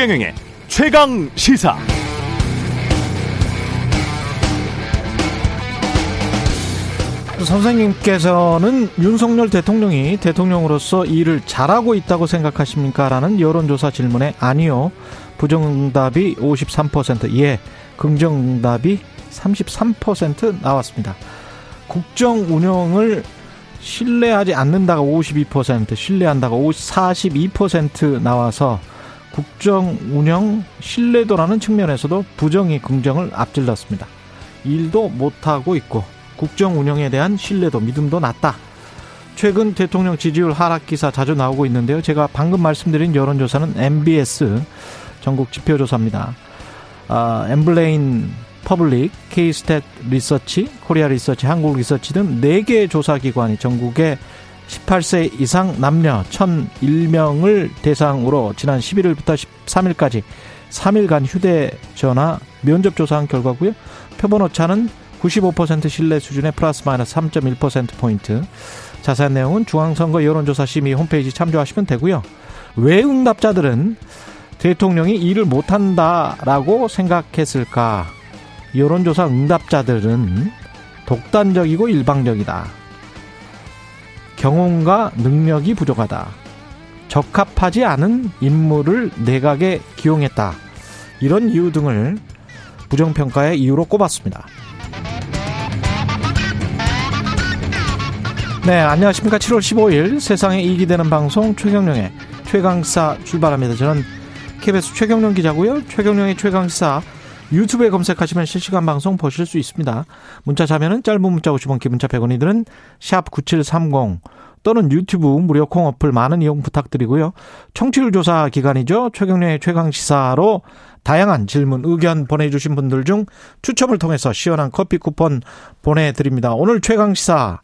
최경영의 최강 시사. 선생님께서는 윤석열 대통령이 대통령으로서 일을 잘하고 있다고 생각하십니까? 라는 여론조사 질문에 아니요. 부정응답이 53%, 예. 긍정응답이 33% 나왔습니다. 국정 운영을 신뢰하지 않는다가 52%, 신뢰한다가 42% 나와서 국정 운영 신뢰도라는 측면에서도 부정이 긍정을 앞질렀습니다. 일도 못하고 있고 국정 운영에 대한 신뢰도 믿음도 낮다. 최근 대통령 지지율 하락 기사 자주 나오고 있는데요. 제가 방금 말씀드린 여론조사는 NBS 전국 지표조사입니다. 아, 엠블레인 퍼블릭, K스탯 리서치, 코리아 리서치, 한국 리서치 등 4개 조사기관이 전국에 18세 이상 남녀 1001명을 대상으로 지난 11일부터 13일까지 3일간 휴대전화 면접 조사한 결과고요. 표본 오차는 95% 신뢰 수준의 플러스 마이너스 3.1%포인트. 자세한 내용은 중앙선거 여론조사 심의 홈페이지 참조하시면 되고요. 왜 응답자들은 대통령이 일을 못한다라고 생각했을까? 여론조사 응답자들은 독단적이고 일방적이다. 경험과 능력이 부족하다. 적합하지 않은 인물을 내각에 기용했다. 이런 이유 등을 부정평가의 이유로 꼽았습니다. 네, 안녕하십니까. 7월 15일 세상에 이익이 되는 방송 최경령의 최강사 출발합니다. 저는 KBS 최경령 기자고요. 최경령의 최강사 유튜브에 검색하시면 실시간 방송 보실 수 있습니다. 문자 자면은 짧은 문자 50원, 기문자 100원이 드는 샵 9730 또는 유튜브 무료 콩 어플 많은 이용 부탁드리고요. 청취율 조사 기간이죠. 최경련의 최강 시사로 다양한 질문, 의견 보내주신 분들 중 추첨을 통해서 시원한 커피 쿠폰 보내드립니다. 오늘 최강 시사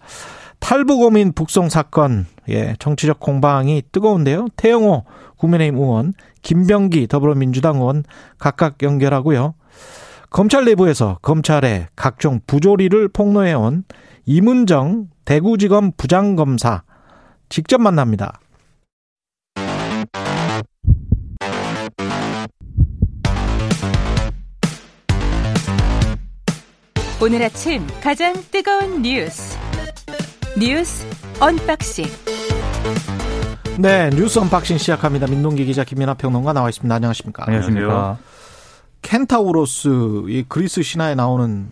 탈북 어민 북송 사건, 예, 정치적 공방이 뜨거운데요. 태영호 국민의힘 의원, 김병기 더불어민주당 의원 각각 연결하고요. 검찰 내부에서 검찰의 각종 부조리를 폭로해온 이문정 대구지검 부장검사 직접 만납니다. 오늘 아침 가장 뜨거운 뉴스 뉴스 언박싱 네 뉴스 언박싱 시작합니다. 민동기 기자 김민아 평론가 나와 있습니다. 안녕하십니까? 안녕하십니까? 켄타우로스 이 그리스 신화에 나오는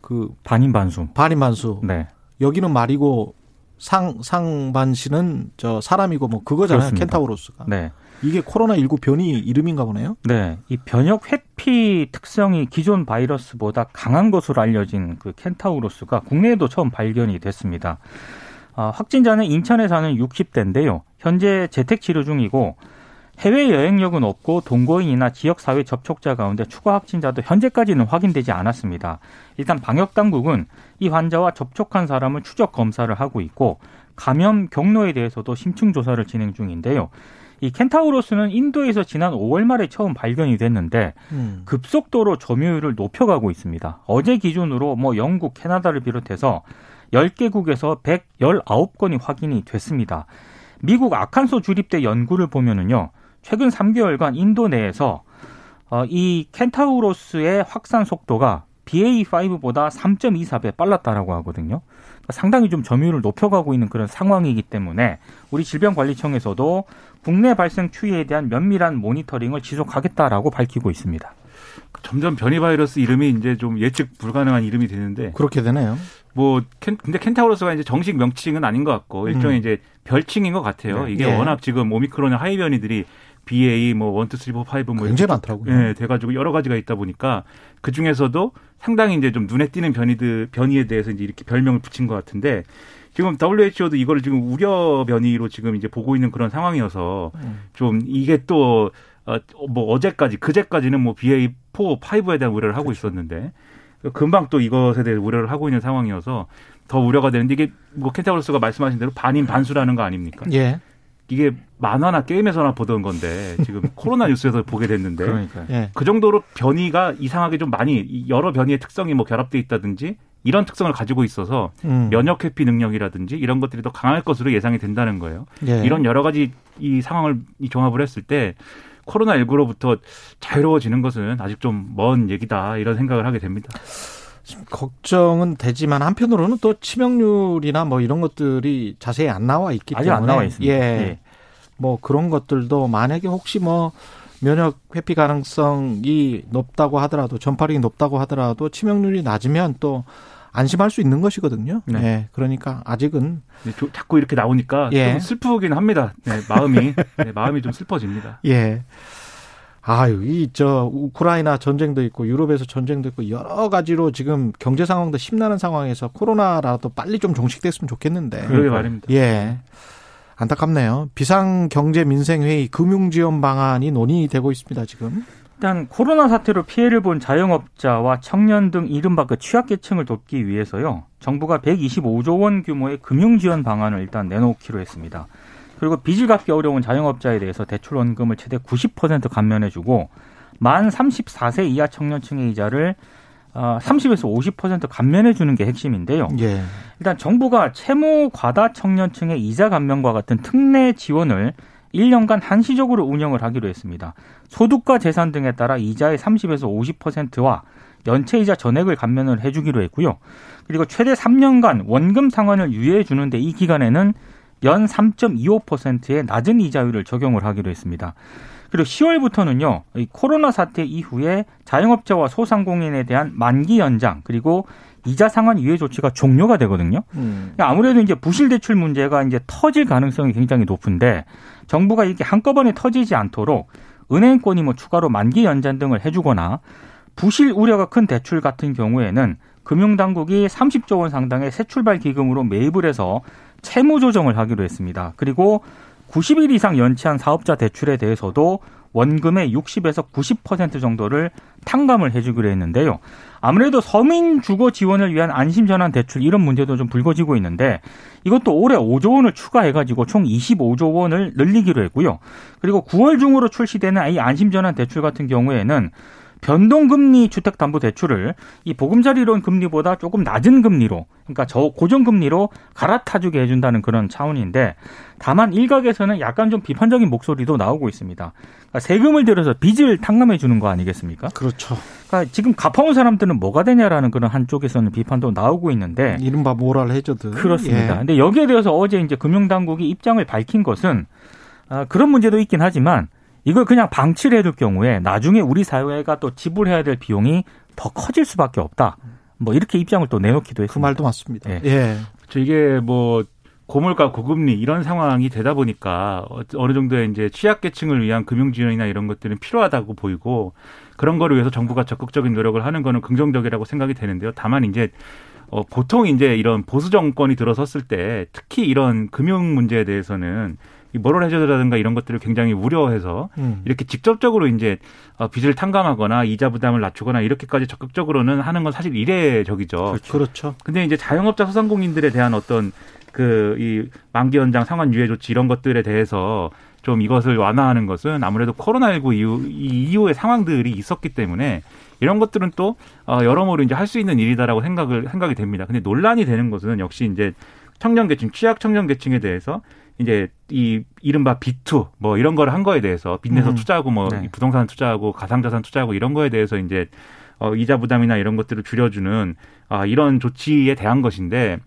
그 반인 반수. 반인 반수. 네. 여기는 말이고 상 상반신은 저 사람이고 뭐 그거잖아요. 그렇습니다. 켄타우로스가. 네. 이게 코로나 19 변이 이름인가 보네요. 네. 이 면역 회피 특성이 기존 바이러스보다 강한 것으로 알려진 그 켄타우로스가 국내에도 처음 발견이 됐습니다. 아, 확진자는 인천에 사는 60대인데요. 현재 재택 치료 중이고 해외 여행력은 없고 동거인이나 지역 사회 접촉자 가운데 추가 확진자도 현재까지는 확인되지 않았습니다. 일단 방역 당국은 이 환자와 접촉한 사람을 추적 검사를 하고 있고 감염 경로에 대해서도 심층 조사를 진행 중인데요. 이 켄타우로스는 인도에서 지난 5월 말에 처음 발견이 됐는데 음. 급속도로 점유율을 높여가고 있습니다. 어제 기준으로 뭐 영국, 캐나다를 비롯해서 10개국에서 119건이 확인이 됐습니다. 미국 아칸소 주립대 연구를 보면은요. 최근 3개월간 인도 내에서 어, 이 켄타우로스의 확산 속도가 BA5보다 3.24배 빨랐다라고 하거든요. 그러니까 상당히 좀 점유율을 높여가고 있는 그런 상황이기 때문에 우리 질병관리청에서도 국내 발생 추이에 대한 면밀한 모니터링을 지속하겠다라고 밝히고 있습니다. 점점 변이 바이러스 이름이 이제 좀 예측 불가능한 이름이 되는데 그렇게 되네요. 뭐 켄, 근데 켄타우로스가 이제 정식 명칭은 아닌 것 같고 일종의 음. 이제 별칭인 것 같아요. 네. 이게 예. 워낙 지금 오미크론의 하위 변이들이 BA 뭐 1, 2, 3, 4, 5뭐 굉장히 많더라고요. 예, 돼가지고 여러 가지가 있다 보니까 그 중에서도 상당히 이제 좀 눈에 띄는 변이들 변이에 대해서 이제 이렇게 별명을 붙인 것 같은데 지금 WHO도 이거를 지금 우려 변이로 지금 이제 보고 있는 그런 상황이어서 음. 좀 이게 또 어, 뭐 어제까지 그제까지는 뭐 BA4, 5에 대한 우려를 하고 그렇죠. 있었는데 금방 또 이것에 대해 우려를 하고 있는 상황이어서 더 우려가 되는데 이게 뭐 켄타우로스가 말씀하신 대로 반인 반수라는 거 아닙니까? 예. 이게 만화나 게임에서나 보던 건데 지금 코로나 뉴스에서 보게 됐는데 그러니까요. 예. 그 정도로 변이가 이상하게 좀 많이 이 여러 변이의 특성이 뭐 결합돼 있다든지 이런 특성을 가지고 있어서 음. 면역 회피 능력이라든지 이런 것들이 더 강할 것으로 예상이 된다는 거예요. 예. 이런 여러 가지 이 상황을 이 종합을 했을 때 코로나 19로부터 자유로워지는 것은 아직 좀 먼 얘기다 이런 생각을 하게 됩니다. 걱정은 되지만 한편으로는 또 치명률이나 뭐 이런 것들이 자세히 안 나와 있기 아직 때문에 안 나와 있습니다. 예. 예. 뭐 그런 것들도 만약에 혹시 뭐 면역 회피 가능성이 높다고 하더라도 전파력이 높다고 하더라도 치명률이 낮으면 또 안심할 수 있는 것이거든요. 네. 예. 그러니까 아직은 네, 조- 자꾸 이렇게 나오니까 예. 좀 슬프긴 합니다. 네, 마음이 네, 마음이 좀 슬퍼집니다. 예. 아유, 이, 저, 우크라이나 전쟁도 있고, 유럽에서 전쟁도 있고, 여러 가지로 지금 경제 상황도 심란한 상황에서 코로나라도 빨리 좀 종식됐으면 좋겠는데. 그러게 말입니다. 예. 안타깝네요. 비상경제민생회의 금융지원 방안이 논의되고 있습니다, 지금. 일단 코로나 사태로 피해를 본 자영업자와 청년 등 이른바 그 취약계층을 돕기 위해서요. 정부가 125조 원 규모의 금융지원 방안을 일단 내놓기로 했습니다. 그리고 빚을 갚기 어려운 자영업자에 대해서 대출 원금을 최대 90% 감면해주고 만 34세 이하 청년층의 이자를 어, 30에서 50% 감면해 주는 게 핵심인데요. 예. 일단 정부가 채무 과다 청년층의 이자 감면과 같은 특례 지원을 1년간 한시적으로 운영을 하기로 했습니다. 소득과 재산 등에 따라 이자의 30에서 50%와 연체 이자 전액을 감면을 해주기로 했고요. 그리고 최대 3년간 원금 상환을 유예해 주는데 이 기간에는 연 3.25%의 낮은 이자율을 적용을 하기로 했습니다. 그리고 10월부터는요, 이 코로나 사태 이후에 자영업자와 소상공인에 대한 만기 연장 그리고 이자 상환 유예 조치가 종료가 되거든요. 음. 아무래도 이제 부실 대출 문제가 이제 터질 가능성이 굉장히 높은데 정부가 이렇게 한꺼번에 터지지 않도록 은행권이 뭐 추가로 만기 연장 등을 해주거나 부실 우려가 큰 대출 같은 경우에는 금융당국이 30조 원 상당의 새 출발 기금으로 매입을 해서 채무 조정을 하기로 했습니다. 그리고 90일 이상 연체한 사업자 대출에 대해서도 원금의 60에서 90% 정도를 탕감을 해주기로 했는데요. 아무래도 서민 주거 지원을 위한 안심 전환 대출 이런 문제도 좀 불거지고 있는데 이것도 올해 5조 원을 추가해가지고 총 25조 원을 늘리기로 했고요. 그리고 9월 중으로 출시되는 이 안심 전환 대출 같은 경우에는 변동금리 주택담보대출을 이 보금자리론 금리보다 조금 낮은 금리로 그러니까 저 고정금리로 갈아타주게 해준다는 그런 차원인데 다만 일각에서는 약간 좀 비판적인 목소리도 나오고 있습니다. 그러니까 세금을 들여서 빚을 탕감해 주는 거 아니겠습니까? 그렇죠. 그러니까 지금 갚아온 사람들은 뭐가 되냐라는 그런 한쪽에서는 비판도 나오고 있는데 이른바 모랄 해저드. 그렇습니다. 예. 근데 여기에 대해서 어제 이제 금융당국이 입장을 밝힌 것은 아, 그런 문제도 있긴 하지만 이걸 그냥 방치를 해둘 경우에 나중에 우리 사회가 또 지불해야 될 비용이 더 커질 수밖에 없다. 뭐 이렇게 입장을 또 내놓기도 했습니다. 그 말도 맞습니다. 예. 예. 저 이게 뭐 고물가 고금리 이런 상황이 되다 보니까 어- 어느 정도의 이제 취약계층을 위한 금융 지원이나 이런 것들은 필요하다고 보이고 그런 거를 위해서 정부가 적극적인 노력을 하는 거는 긍정적이라고 생각이 되는데요. 다만 이제 어 보통 이제 이런 보수 정권이 들어섰을 때 특히 이런 금융 문제에 대해서는 이 모럴 해저드라든가 이런 것들을 굉장히 우려해서 음. 이렇게 직접적으로 이제 어, 빚을 탕감하거나 이자 부담을 낮추거나 이렇게까지 적극적으로는 하는 건 사실 이례적이죠. 그렇죠. 근데 이제 자영업자 소상공인들에 대한 어떤 그 이 만기 연장 상환 유예 조치 이런 것들에 대해서 좀 이것을 완화하는 것은 아무래도 코로나19 이후 이 이후의 상황들이 있었기 때문에 이런 것들은 또 어, 여러모로 이제 할 수 있는 일이다라고 생각을 생각이 됩니다. 근데 논란이 되는 것은 역시 이제 청년 계층 취약 청년 계층에 대해서 이제 이 이른바 B2 뭐 이런 거를 한 거에 대해서 빚내서 음. 투자하고 뭐 네. 부동산 투자하고 가상자산 투자하고 이런 거에 대해서 이제 어, 이자 부담이나 이런 것들을 줄여주는 아, 이런 조치에 대한 것인데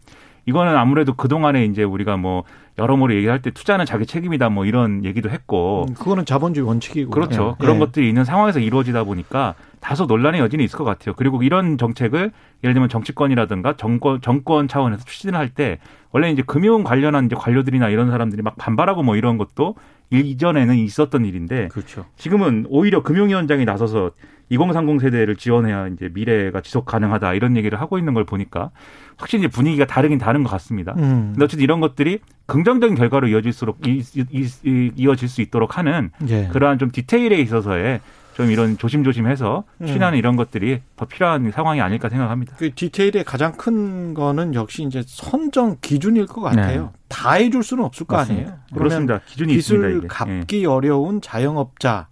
이거는 아무래도 그동안에 이제 우리가 뭐 여러모로 얘기할 때 투자는 자기 책임이다 뭐 이런 얘기도 했고 음, 그거는 자본주의 원칙이고. 그렇죠. 예. 그런 예. 것들이 있는 상황에서 이루어지다 보니까 다소 논란의 여지는 있을 것 같아요. 그리고 이런 정책을 예를 들면 정치권이라든가 정권 정권 차원에서 추진을 할 때 원래 이제 금융 관련한 이제 관료들이나 이런 사람들이 막 반발하고 뭐 이런 것도 이전에는 있었던 일인데 그렇죠. 지금은 오히려 금융위원장이 나서서 2030 세대를 지원해야 이제 미래가 지속 가능하다 이런 얘기를 하고 있는 걸 보니까 확실히 분위기가 다르긴 다른 것 같습니다. 음. 근데 어쨌든 이런 것들이 긍정적인 결과로 이어질수록 이, 이, 이, 이어질 수 있도록 하는 예. 그러한 좀 디테일에 있어서의 좀 이런 조심조심해서 음. 취하는 이런 것들이 더 필요한 상황이 아닐까 생각합니다. 그 디테일의 가장 큰 거는 역시 이제 선정 기준일 것 같아요. 네. 다 해줄 수는 없을 거 맞습니다. 아니에요. 그러면 그렇습니다. 기준이 있습니다. 빚을 이게. 예. 갚기 어려운 자영업자,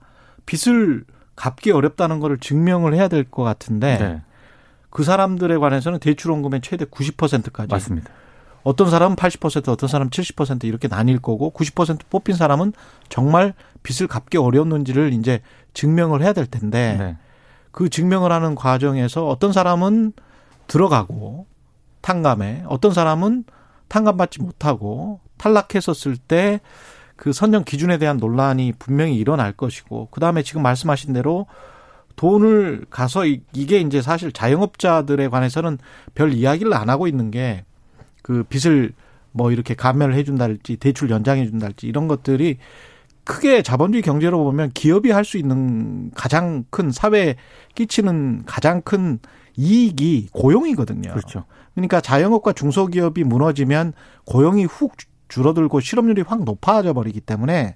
빚을 갚기 어렵다는 거를 증명을 해야 될 것 같은데 네. 그 사람들에 관해서는 대출원금의 최대 90%까지. 맞습니다. 어떤 사람은 80% 어떤 사람은 70% 이렇게 나뉠 거고 90% 뽑힌 사람은 정말 빚을 갚기 어려웠는지를 이제 증명을 해야 될 텐데 네. 그 증명을 하는 과정에서 어떤 사람은 들어가고 탕감에 어떤 사람은 탕감받지 못하고 탈락했었을 때 그 선정 기준에 대한 논란이 분명히 일어날 것이고 그다음에 지금 말씀하신 대로 돈을 가서 이- 이게 이제 사실 자영업자들에 관해서는 별 이야기를 안 하고 있는 게 그 빚을 뭐 이렇게 감면을 해준다랄지 대출 연장해 준다랄지 이런 것들이 크게 자본주의 경제로 보면 기업이 할 수 있는 가장 큰 사회에 끼치는 가장 큰 이익이 고용이거든요. 그렇죠. 그러니까 자영업과 중소기업이 무너지면 고용이 훅 줄어들고 실업률이 확 높아져 버리기 때문에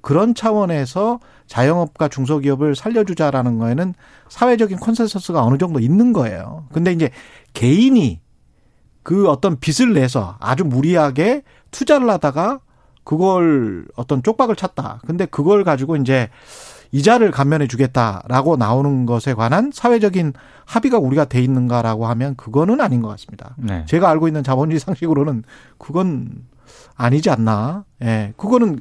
그런 차원에서 자영업과 중소기업을 살려주자라는 거에는 사회적인 컨센서스가 어느 정도 있는 거예요. 근데 이제 개인이 그 어떤 빚을 내서 아주 무리하게 투자를 하다가 그걸 어떤 쪽박을 찼다. 근데 그걸 가지고 이제 이자를 감면해 주겠다라고 나오는 것에 관한 사회적인 합의가 우리가 돼 있는가라고 하면 그거는 아닌 것 같습니다. 네. 제가 알고 있는 자본주의 상식으로는 그건 아니지 않나. 예. 그거는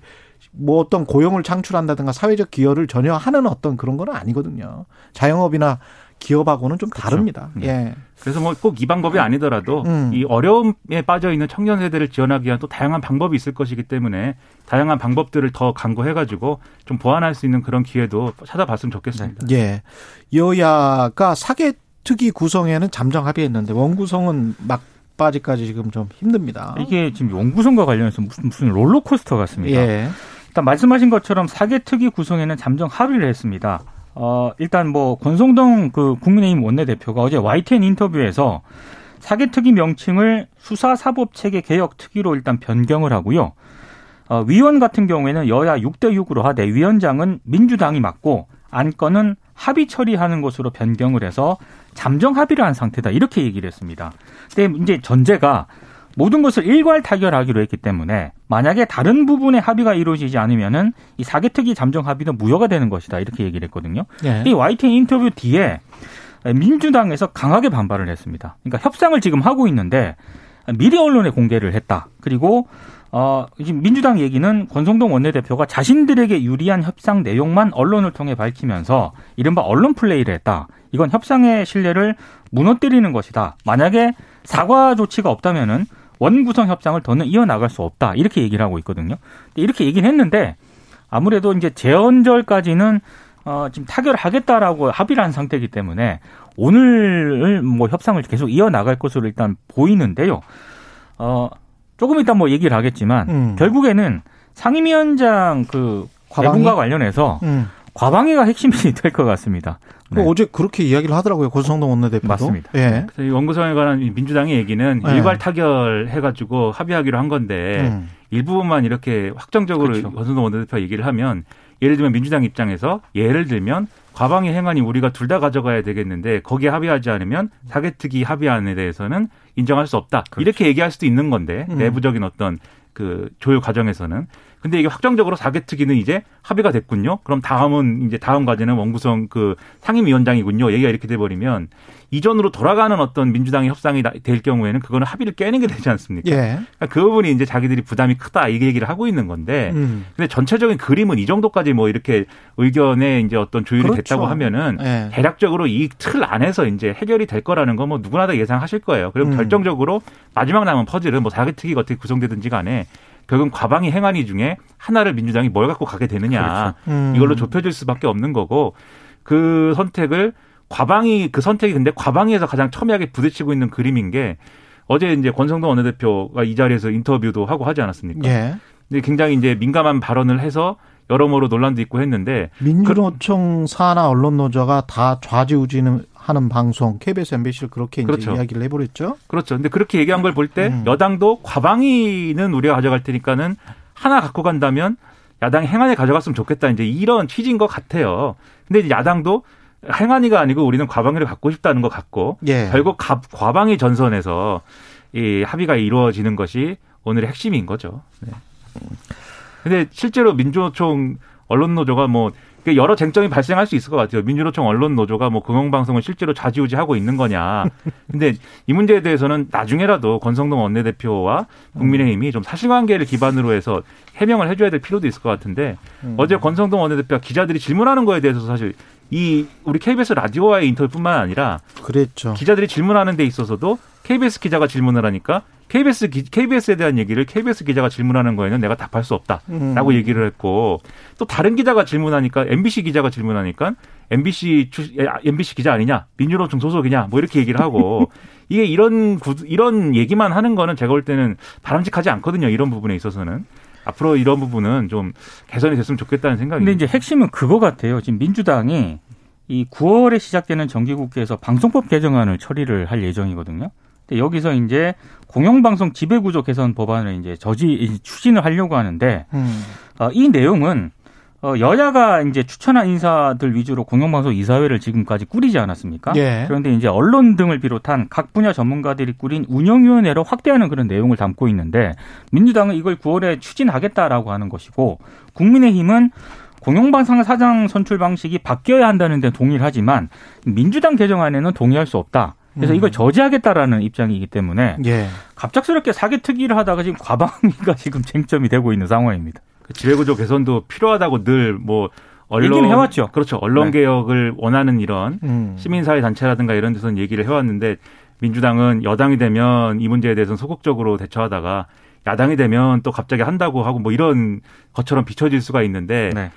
뭐 어떤 고용을 창출한다든가 사회적 기여를 전혀 하는 어떤 그런 건 아니거든요. 자영업이나 기업하고는 좀 다릅니다. 네. 예. 그래서 뭐 꼭 이 방법이 아니더라도 음. 이 어려움에 빠져 있는 청년 세대를 지원하기 위한 또 다양한 방법이 있을 것이기 때문에 다양한 방법들을 더 강구해 가지고 좀 보완할 수 있는 그런 기회도 찾아봤으면 좋겠습니다. 예. 여야가 사개 특위 구성에는 잠정 합의했는데 원구성은 막바지까지 지금 좀 힘듭니다. 이게 지금 연구선과 관련해서 무슨 무슨 롤러코스터 같습니다. 예. 일단 말씀하신 것처럼 사개특위 구성에는 잠정 합의를 했습니다. 어, 일단 뭐 권성동 그 국민의힘 원내대표가 어제 YTN 인터뷰에서 사개특위 명칭을 수사사법체계 개혁특위로 일단 변경을 하고요. 어, 위원 같은 경우에는 여야 6대 6으로 하되 위원장은 민주당이 맡고 안건은 합의 처리하는 것으로 변경을 해서 잠정 합의를 한 상태다 이렇게 얘기를 했습니다. 근데 이제 전제가 모든 것을 일괄 타결하기로 했기 때문에 만약에 다른 부분의 합의가 이루어지지 않으면은 이 사개특위 잠정 합의는 무효가 되는 것이다 이렇게 얘기를 했거든요. 예. 이 YTN 인터뷰 뒤에 민주당에서 강하게 반발을 했습니다. 그러니까 협상을 지금 하고 있는데 미리 언론에 공개를 했다. 그리고 어, 지금 민주당 얘기는 권성동 원내대표가 자신들에게 유리한 협상 내용만 언론을 통해 밝히면서 이른바 언론 플레이를 했다. 이건 협상의 신뢰를 무너뜨리는 것이다. 만약에 사과 조치가 없다면은 원구성 협상을 더는 이어나갈 수 없다. 이렇게 얘기를 하고 있거든요. 이렇게 얘기는 했는데 아무래도 이제 재헌절까지는 어, 지금 타결하겠다라고 합의를 한 상태이기 때문에 오늘 뭐 협상을 계속 이어나갈 것으로 일단 보이는데요. 어, 조금 이따 뭐 얘기를 하겠지만 음. 결국에는 상임위원장 그 과방위? 과방과 관련해서 음. 과방위가 핵심이 될 것 같습니다. 그 네. 어제 그렇게 이야기를 하더라고요. 권성동 원내대표도. 맞습니다. 예. 그래서 이 원구성에 관한 이 민주당의 얘기는 네. 일괄 타결해가지고 합의하기로 한 건데 음. 일부분만 이렇게 확정적으로 그렇죠. 권성동 원내대표가 얘기를 하면 예를 들면 민주당 입장에서 예를 들면 과방위 행안이 우리가 둘 다 가져가야 되겠는데 거기에 합의하지 않으면 사개특위 합의안에 대해서는 인정할 수 없다. 그렇죠. 이렇게 얘기할 수도 있는 건데 음. 내부적인 어떤 그 조율 과정에서는 근데 이게 확정적으로 사개특위는 이제 합의가 됐군요. 그럼 다음은 이제 다음 과제는 원구성 그 상임위원장이군요. 얘기가 이렇게 돼 버리면 이전으로 돌아가는 어떤 민주당의 협상이 나- 될 경우에는 그거는 합의를 깨는 게 되지 않습니까? 예. 그러니까 그 부분이 이제 자기들이 부담이 크다 이 얘기를 하고 있는 건데 음. 근데 전체적인 그림은 이 정도까지 뭐 이렇게 의견에 이제 어떤 조율이 그렇죠. 됐다고 하면은 예. 대략적으로 이 틀 안에서 이제 해결이 될 거라는 건 뭐 누구나 다 예상하실 거예요. 그리고 음. 결정적으로 마지막 남은 퍼즐은 뭐 사개특위가 어떻게 구성되든지 간에 결국은 과방위 행안위 중에 하나를 민주당이 뭘 갖고 가게 되느냐 음. 이걸로 좁혀질 수밖에 없는 거고 그 선택을 과방위 그 선택이 근데 과방위에서 가장 첨예하게 부딪히고 있는 그림인 게 어제 이제 권성동 원내대표가 이 자리에서 인터뷰도 하고 하지 않았습니까? 예. 근데 굉장히 이제 민감한 발언을 해서 여러모로 논란도 있고 했는데 민주노총 산하 언론노조가 다 좌지우지 하는 방송 KBS, MBC를 그렇게 그렇죠. 이야기를 해버렸죠. 그렇죠. 근데 그렇게 얘기한 걸 볼때 음. 여당도 과방위는 우리가 가져갈 테니까는 하나 갖고 간다면 야당이 행안위 가져갔으면 좋겠다. 이제 이런 취지인 것 같아요. 근데 이제 야당도 행안위가 아니고 우리는 과방위를 갖고 싶다는 것 같고 예. 결국 가- 과방위 전선에서 이 합의가 이루어지는 것이 오늘의 핵심인 거죠. 네. 근데 실제로 민주노총 언론 노조가 뭐 여러 쟁점이 발생할 수 있을 것 같아요. 민주노총 언론 노조가 뭐 공영방송을 실제로 좌지우지하고 있는 거냐. 근데 이 문제에 대해서는 나중에라도 권성동 원내대표와 국민의힘이 좀 사실관계를 기반으로 해서 해명을 해줘야 될 필요도 있을 것 같은데 음. 어제 권성동 원내대표가 기자들이 질문하는 거에 대해서 사실 이 우리 KBS 라디오와의 인터뷰뿐만 아니라 그랬죠. 기자들이 질문하는 데 있어서도 KBS 기자가 질문을 하니까 KBS 기, KBS에 대한 얘기를 KBS 기자가 질문하는 거에는 내가 답할 수 없다라고 음. 얘기를 했고 또 다른 기자가 질문하니까 MBC 기자가 질문하니까 MBC 주, MBC 기자 아니냐 민주노총 소속이냐 뭐 이렇게 얘기를 하고 이게 이런 구, 이런 얘기만 하는 거는 제가 볼 때는 바람직하지 않거든요 이런 부분에 있어서는 앞으로 이런 부분은 좀 개선이 됐으면 좋겠다는 생각이. 근데 이제 핵심은 그거 같아요. 지금 민주당이 이 9월에 시작되는 정기국회에서 방송법 개정안을 처리를 할 예정이거든요. 근데 여기서 이제 공영방송 지배구조 개선 법안을 이제 저지 추진을 하려고 하는데 음. 어, 이 내용은 어, 여야가 이제 추천한 인사들 위주로 공영방송 이사회를 지금까지 꾸리지 않았습니까? 예. 그런데 이제 언론 등을 비롯한 각 분야 전문가들이 꾸린 운영위원회로 확대하는 그런 내용을 담고 있는데 민주당은 이걸 9월에 추진하겠다라고 하는 것이고 국민의힘은 공영방송 사장 선출 방식이 바뀌어야 한다는 데 동의를 하지만 민주당 개정안에는 동의할 수 없다. 그래서 이걸 음. 저지하겠다라는 입장이기 때문에 예. 갑작스럽게 사기특위를 하다가 지금 과방위가 지금 쟁점이 되고 있는 상황입니다. 그 지배구조 개선도 필요하다고 늘뭐 언론 해왔죠. 그렇죠. 언론 네. 개혁을 원하는 이런 음. 시민사회 단체라든가 이런 데서는 얘기를 해왔는데 민주당은 여당이 되면 이 문제에 대해서는 소극적으로 대처하다가 야당이 되면 또 갑자기 한다고 하고 뭐 이런 것처럼 비춰질 수가 있는데 네.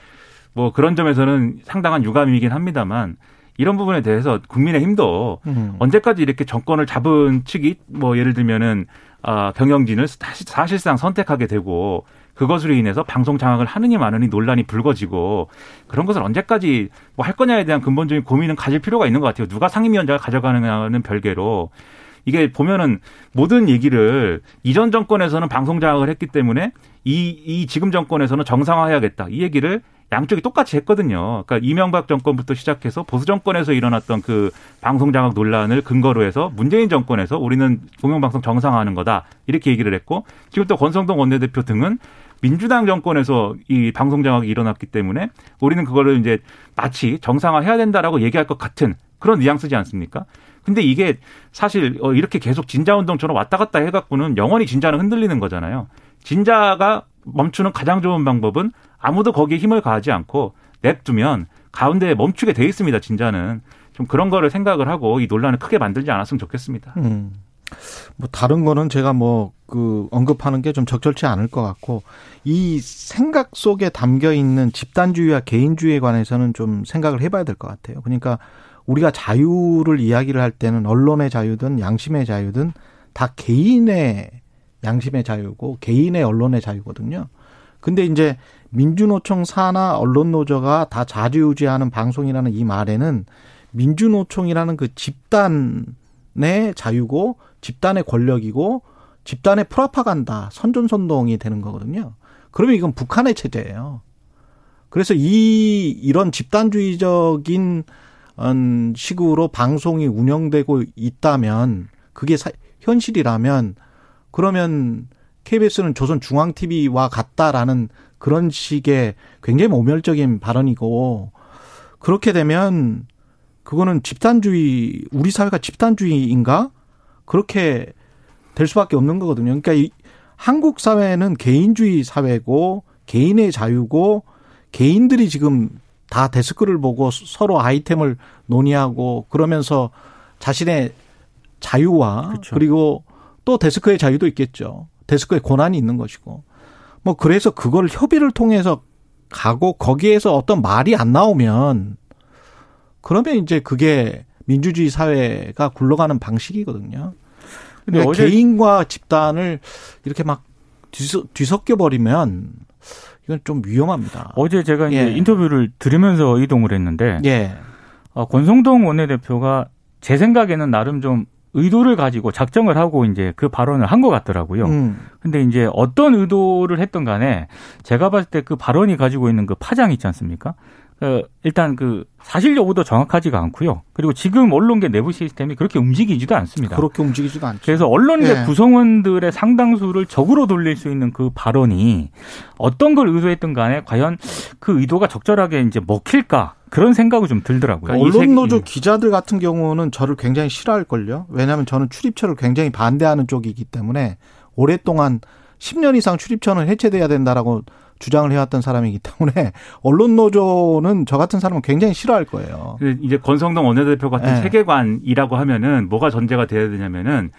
뭐 그런 점에서는 상당한 유감이긴 합니다만 이런 부분에 대해서 국민의힘도 음. 언제까지 이렇게 정권을 잡은 측이 뭐 예를 들면은 아 경영진을 사실상 선택하게 되고 그것으로 인해서 방송 장악을 하느니 마느니 논란이 불거지고 그런 것을 언제까지 뭐 할 거냐에 대한 근본적인 고민은 가질 필요가 있는 것 같아요. 누가 상임위원장을 가져가느냐는 별개로 이게 보면은 모든 얘기를 이전 정권에서는 방송 장악을 했기 때문에 이, 이 지금 정권에서는 정상화해야겠다. 이 얘기를 양쪽이 똑같이 했거든요. 그러니까 이명박 정권부터 시작해서 보수 정권에서 일어났던 그 방송 장악 논란을 근거로 해서 문재인 정권에서 우리는 공영방송 정상화하는 거다 이렇게 얘기를 했고 지금 또 권성동 원내대표 등은 민주당 정권에서 이 방송 장악이 일어났기 때문에 우리는 그거를 이제 마치 정상화해야 된다라고 얘기할 것 같은 그런 뉘앙스지 않습니까? 근데 이게 사실 어, 이렇게 계속 진자 운동처럼 왔다 갔다 해갖고는 영원히 진자는 흔들리는 거잖아요. 진자가 멈추는 가장 좋은 방법은 아무도 거기에 힘을 가하지 않고 냅두면 가운데에 멈추게 돼 있습니다. 진짜는 좀 그런 거를 생각을 하고 이 논란을 크게 만들지 않았으면 좋겠습니다. 음. 뭐 다른 거는 제가 뭐 그 언급하는 게 좀 적절치 않을 것 같고 이 생각 속에 담겨 있는 집단주의와 개인주의에 관해서는 좀 생각을 해봐야 될 것 같아요. 그러니까 우리가 자유를 이야기를 할 때는 언론의 자유든 양심의 자유든 다 개인의 양심의 자유고 개인의 언론의 자유거든요. 근데 이제 민주노총 사나 언론노조가 다 자주유지하는 방송이라는 이 말에는 민주노총이라는 그 집단의 자유고 집단의 권력이고 집단의 프라파간다 선전선동이 되는 거거든요. 그러면 이건 북한의 체제예요. 그래서 이 이런 집단주의적인 음, 식으로 방송이 운영되고 있다면 그게 현실이라면 그러면 KBS는 조선 중앙 TV와 같다라는 그런 식의 굉장히 모멸적인 발언이고 그렇게 되면 그거는 집단주의 우리 사회가 집단주의인가 그렇게 될 수밖에 없는 거거든요. 그러니까 이 한국 사회는 개인주의 사회고 개인의 자유고 개인들이 지금 다 데스크를 보고 서로 아이템을 논의하고 그러면서 자신의 자유와 그렇죠. 그리고 또 데스크의 자유도 있겠죠. 데스크의 권한이 있는 것이고. 뭐 그래서 그걸 협의를 통해서 가고 거기에서 어떤 말이 안 나오면 그러면 이제 그게 민주주의 사회가 굴러가는 방식이거든요. 근데 그러니까 개인과 집단을 이렇게 막 뒤섞 여 버리면 이건 좀 위험합니다. 어제 제가 이제 예. 인터뷰를 들으면서 이동을 했는데 예. 어, 권성동 원내대표가 제 생각에는 나름 좀 의도를 가지고 작정을 하고 이제 그 발언을 한 것 같더라고요. 음. 근데 이제 어떤 의도를 했던 간에 제가 봤을 때 그 발언이 가지고 있는 그 파장 있지 않습니까? 어, 일단 그 사실 여부도 정확하지가 않고요. 그리고 지금 언론계 내부 시스템이 그렇게 움직이지도 않습니다. 그렇게 움직이지도 않죠. 그래서 언론계 예. 구성원들의 상당수를 적으로 돌릴 수 있는 그 발언이 어떤 걸 의도했든 간에 과연 그 의도가 적절하게 이제 먹힐까 그런 생각이 좀 들더라고요. 그러니까 이 언론 색- 노조 예. 기자들 같은 경우는 저를 굉장히 싫어할 걸요. 왜냐하면 저는 출입처를 굉장히 반대하는 쪽이기 때문에 오랫동안 10년 이상 출입처는 해체돼야 된다라고 주장을 해왔던 사람이기 때문에 언론 노조는 저 같은 사람은 굉장히 싫어할 거예요. 그 이제 권성동 원내대표 같은 네. 세계관이라고 하면은 뭐가 전제가 돼야 되냐면은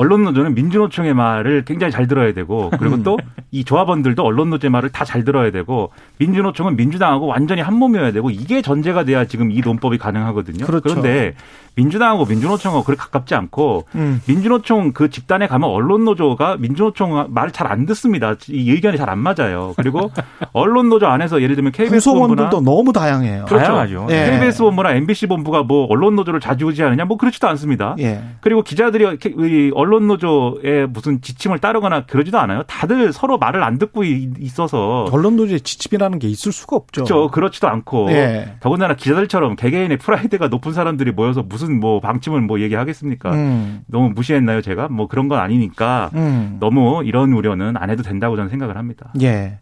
언론 노조는 민주노총의 말을 굉장히 잘 들어야 되고 그리고 또 이 조합원들도 언론 노조의 말을 다 잘 들어야 되고 민주노총은 민주당하고 완전히 한 몸이어야 되고 이게 전제가 돼야 지금 이 논법이 가능하거든요. 그렇죠. 그런데 민주당하고 민주노총하고 그렇게 가깝지 않고 음. 민주노총 그 집단에 가면 언론 노조가 민주노총 말을 잘 안 듣습니다. 이 의견이 잘 안 맞아요. 그리고 언론 노조 안에서 예를 들면 KBS 본부나 구성원들도 너무 다양해요. 그렇죠. 다양하죠. 예. KBS 본부나 MBC 본부가 뭐 언론 노조를 좌지우지하느냐 뭐 그렇지도 않습니다. 예. 그리고 기자들이 이 언론 노조의 무슨 지침을 따르거나 그러지도 않아요. 다들 서로 말을 안 듣고 이- 있어서 언론 노조의 지침이라는 게 있을 수가 없죠. 그렇죠. 그렇지도 않고 예. 더군다나 기자들처럼 개개인의 프라이드가 높은 사람들이 모여서 무슨 뭐 방침을 뭐 얘기하겠습니까? 음. 너무 무시했나요, 제가? 뭐 그런 건 아니니까 음. 너무 이런 우려는 안 해도 된다고 저는 생각을 합니다. 예.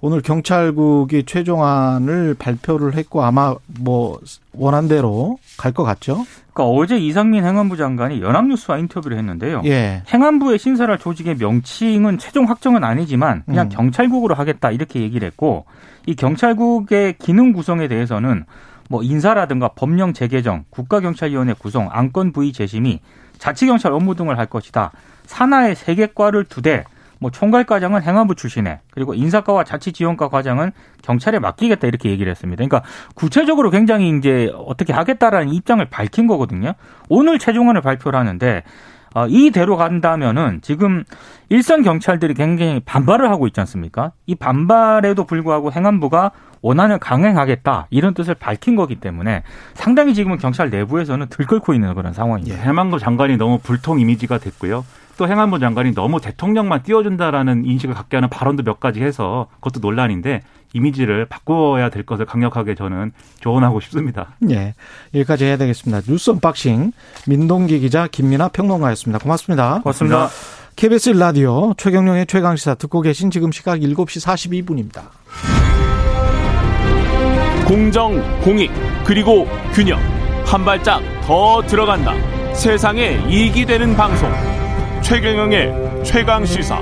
오늘 경찰국이 최종안을 발표를 했고 아마 뭐 원한대로 갈 것 같죠? 그러니까 어제 이상민 행안부 장관이 연합뉴스와 인터뷰를 했는데요. 예. 행안부의 신설할 조직의 명칭은 최종 확정은 아니지만 그냥 음. 경찰국으로 하겠다 이렇게 얘기를 했고 이 경찰국의 기능 구성에 대해서는 뭐 인사라든가 법령 재개정, 국가경찰위원회 구성, 안건 부의 재심이 자치경찰 업무 등을 할 것이다. 산하의 세 개과를 두 대, 뭐 총괄과장은 행안부 출신에 그리고 인사과와 자치지원과 과장은 경찰에 맡기겠다 이렇게 얘기를 했습니다. 그러니까 구체적으로 굉장히 이제 어떻게 하겠다라는 입장을 밝힌 거거든요. 오늘 최종안을 발표를 하는데 어, 이대로 간다면은 지금 일선 경찰들이 굉장히 반발을 하고 있지 않습니까? 이 반발에도 불구하고 행안부가 원안을 강행하겠다 이런 뜻을 밝힌 거기 때문에 상당히 지금은 경찰 내부에서는 들끓고 있는 그런 상황입니다. 행안부 장관이 너무 불통 이미지가 됐고요. 또 행안부 장관이 너무 대통령만 띄워준다라는 인식을 갖게 하는 발언도 몇 가지 해서 그것도 논란인데 이미지를 바꿔야 될 것을 강력하게 저는 조언하고 싶습니다. 예. 여기까지 해야 되겠습니다. 뉴스 언박싱 민동기 기자 김민아 평론가였습니다. 고맙습니다. 고맙습니다. KBS 라디오 최경영의 최강시사 듣고 계신 지금 시각 7시 42분입니다. 공정, 공익, 그리고 균형. 한 발짝 더 들어간다. 세상에 이익이 되는 방송. 최경영의 최강 시사.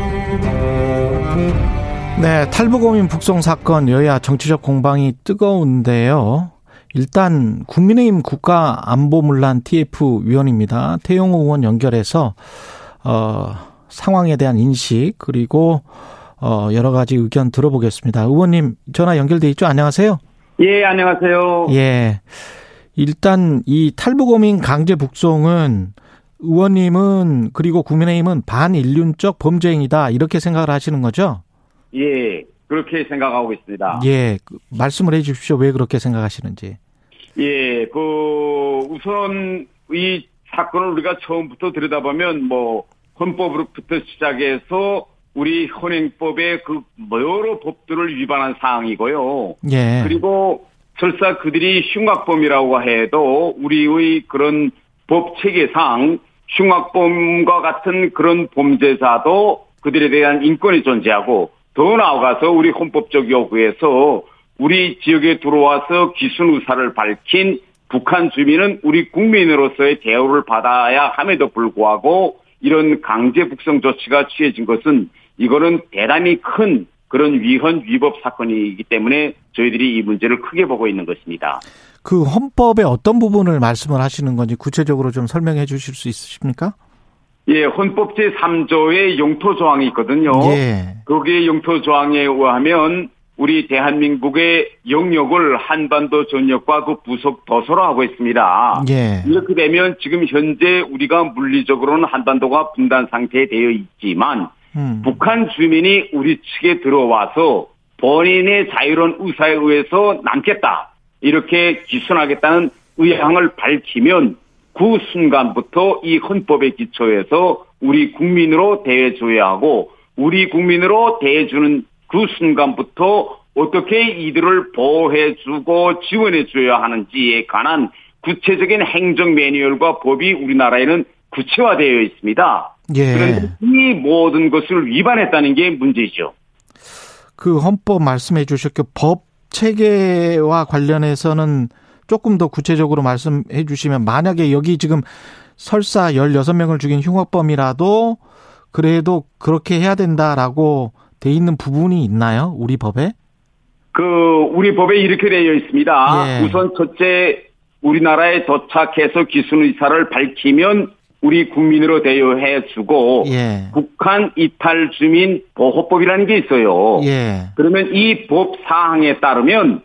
네, 탈북어민 북송 사건 여야 정치적 공방이 뜨거운데요. 일단 국민의힘 국가안보문란 TF 위원입니다. 태용호 의원 연결해서 어, 상황에 대한 인식 그리고 어, 여러 가지 의견 들어보겠습니다. 의원님 전화 연결돼 있죠? 안녕하세요. 예, 안녕하세요. 예. 일단 이 탈북어민 강제 북송은 의원님은 그리고 국민의힘은 반인륜적 범죄 행위다 이렇게 생각을 하시는 거죠? 예, 그렇게 생각하고 있습니다. 예, 그 말씀을 해 주십시오. 왜 그렇게 생각하시는지. 예, 그 우선 이 사건을 우리가 처음부터 들여다보면 뭐 헌법으로부터 시작해서 우리 현행법의 그 여러 법들을 위반한 사항이고요. 예. 그리고 설사 그들이 흉악범이라고 해도 우리의 그런 법 체계상 흉악범과 같은 그런 범죄자도 그들에 대한 인권이 존재하고 더 나아가서 우리 헌법적 요구에서 우리 지역에 들어와서 기순 의사를 밝힌 북한 주민은 우리 국민으로서의 대우를 받아야 함에도 불구하고 이런 강제 북송 조치가 취해진 것은 이거는 대단히 큰 그런 위헌 위법 사건이기 때문에 저희들이 이 문제를 크게 보고 있는 것입니다. 그 헌법의 어떤 부분을 말씀을 하시는 건지 구체적으로 좀 설명해 주실 수 있으십니까? 예, 헌법 제3조의 용토 조항이 있거든요. 예. 거기에 용토 조항에 의하면 우리 대한민국의 영역을 한반도 전역과 그 부속 도서로 하고 있습니다. 예. 이렇게 되면 지금 현재 우리가 물리적으로는 한반도가 분단 상태에 되어 있지만 음. 북한 주민이 우리 측에 들어와서 본인의 자유로운 의사에 의해서 남겠다. 이렇게 기순하겠다는 의향을 밝히면 그 순간부터 이 헌법의 기초에서 우리 국민으로 대해줘야 하고 우리 국민으로 대해주는 그 순간부터 어떻게 이들을 보호해주고 지원해줘야 하는지에 관한 구체적인 행정 매뉴얼과 법이 우리나라에는 구체화되어 있습니다. 예. 그런데 이 모든 것을 위반했다는 게 문제죠. 그 헌법 말씀해 주셨고 법 체계와 관련해서는 조금 더 구체적으로 말씀해 주시면 만약에 여기 지금 설사 16명을 죽인 흉악범이라도 그래도 그렇게 해야 된다라고 돼 있는 부분이 있나요? 우리 법에? 그 우리 법에 이렇게 되어 있습니다. 예. 우선 첫째 우리나라에 도착해서 기순 의사를 밝히면 우리 국민으로 대우해 주고 예. 북한 이탈 주민 보호법이라는 게 있어요. 예. 그러면 이 법 사항에 따르면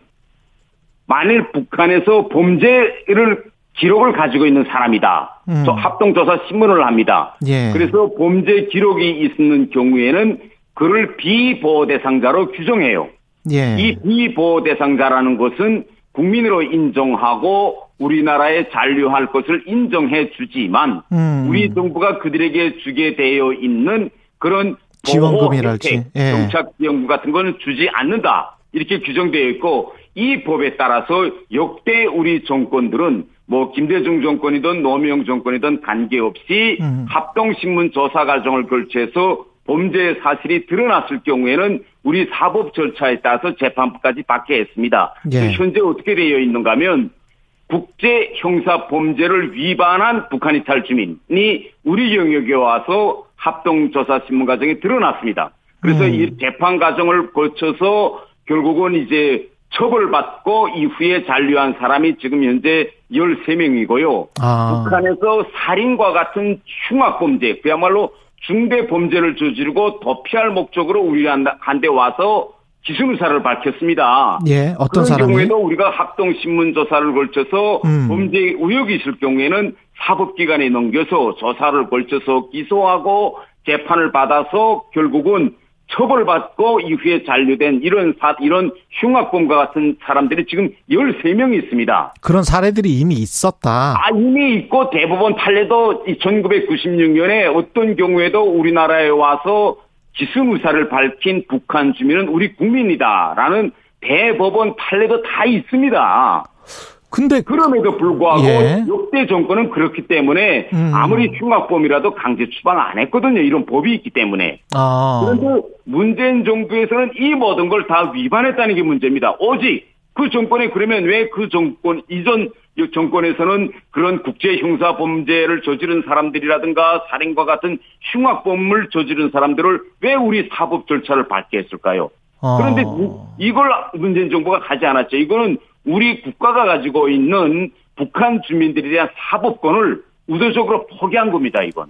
만일 북한에서 범죄를 기록을 가지고 있는 사람이다. 음. 저 합동조사 신문을 합니다. 예. 그래서 범죄 기록이 있는 경우에는 그를 비보호 대상자로 규정해요. 예. 이 비보호 대상자라는 것은 국민으로 인정하고 우리나라에 잔류할 것을 인정해 주지만 음. 우리 정부가 그들에게 주게 되어 있는 그런 지원금이랄지. 예. 정착 지원금 같은 거는 주지 않는다. 이렇게 규정되어 있고 이 법에 따라서 역대 우리 정권들은 뭐 김대중 정권이든 노무현 정권이든 관계없이 음. 합동신문 조사 과정을 걸쳐서 범죄 사실이 드러났을 경우에는 우리 사법 절차에 따라서 재판부까지 받게 했습니다. 예. 현재 어떻게 되어 있는가 하면 국제 형사 범죄를 위반한 북한 이 탈 주민이 우리 영역에 와서 합동조사 신문 과정에 드러났습니다. 그래서 음. 이 재판 과정을 거쳐서 결국은 이제 처벌받고 이후에 잔류한 사람이 지금 현재 13명이고요. 아. 북한에서 살인과 같은 흉악범죄, 그야말로 중대 범죄를 저지르고 도피할 목적으로 우리 한데 와서 기승사를 밝혔습니다. 예. 어떤 그런 사람이? 경우에도 우리가 합동 신문 조사를 걸쳐서 음. 범죄 의혹이 있을 경우에는 사법기관에 넘겨서 조사를 걸쳐서 기소하고 재판을 받아서 결국은 처벌받고 이후에 잔류된 이런 사, 이런 흉악범과 같은 사람들이 지금 13명이 있습니다. 그런 사례들이 이미 있었다. 아, 이미 있고 대법원 판례도 1996년에 어떤 경우에도 우리나라에 와서 기승 의사를 밝힌 북한 주민은 우리 국민이다라는 대법원 판례도 다 있습니다. 근데 그럼에도 불구하고 예. 역대 정권은 그렇기 때문에 음. 아무리 흉악범이라도 강제 추방 안 했거든요. 이런 법이 있기 때문에. 아. 그런데 문재인 정부에서는 이 모든 걸 다 위반했다는 게 문제입니다. 오직 그 정권에 그러면 왜 그 정권 이전 정권에서는 그런 국제 형사 범죄를 저지른 사람들이라든가 살인과 같은 흉악범을 저지른 사람들을 왜 우리 사법 절차를 밟게 했을까요? 어. 그런데 이걸 문재인 정부가 하지 않았죠. 이거는 우리 국가가 가지고 있는 북한 주민들에 대한 사법권을 의도적으로 포기한 겁니다. 이건.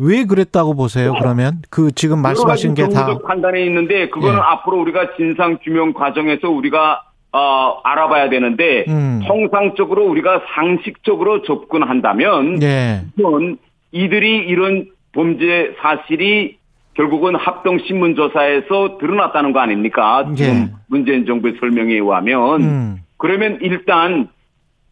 왜 그랬다고 보세요? 그러면 그 지금 말씀하신 게 다 판단에 있는데 그거는 예. 앞으로 우리가 진상 규명 과정에서 우리가 어, 알아봐야 되는데 음. 통상적으로 우리가 상식적으로 접근한다면 예. 이들이 이런 범죄 사실이 결국은 합동 신문 조사에서 드러났다는 거 아닙니까? 지금 예. 문재인 정부의 설명에 의하면 음. 그러면 일단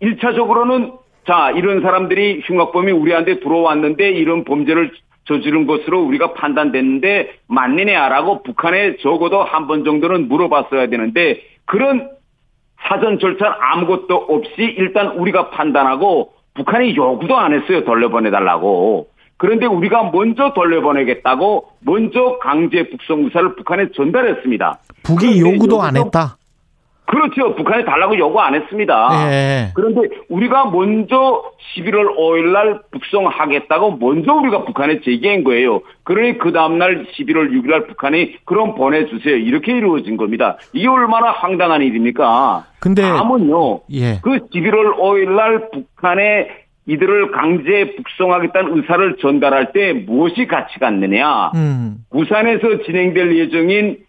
1차적으로는 자, 이런 사람들이 흉악범이 우리한테 들어왔는데 이런 범죄를 저지른 것으로 우리가 판단됐는데 맞느냐라고 북한에 적어도 한 번 정도는 물어봤어야 되는데 그런 사전 절차 아무것도 없이 일단 우리가 판단하고 북한이 요구도 안 했어요. 돌려보내달라고. 그런데 우리가 먼저 돌려보내겠다고 먼저 강제 북송 의사를 북한에 전달했습니다. 북이 요구도 안 했다. 그렇죠. 북한이 달라고 요구 안 했습니다. 예. 그런데 우리가 먼저 11월 5일 날 북송하겠다고 먼저 우리가 북한에 제기한 거예요. 그러니 그 다음날 11월 6일 날 북한이 그럼 보내주세요. 이렇게 이루어진 겁니다. 이게 얼마나 황당한 일입니까? 근데 다음은요. 예. 그 11월 5일 날 북한에 이들을 강제 북송하겠다는 의사를 전달할 때 무엇이 같이 갔느냐. 음. 부산에서 진행될 예정인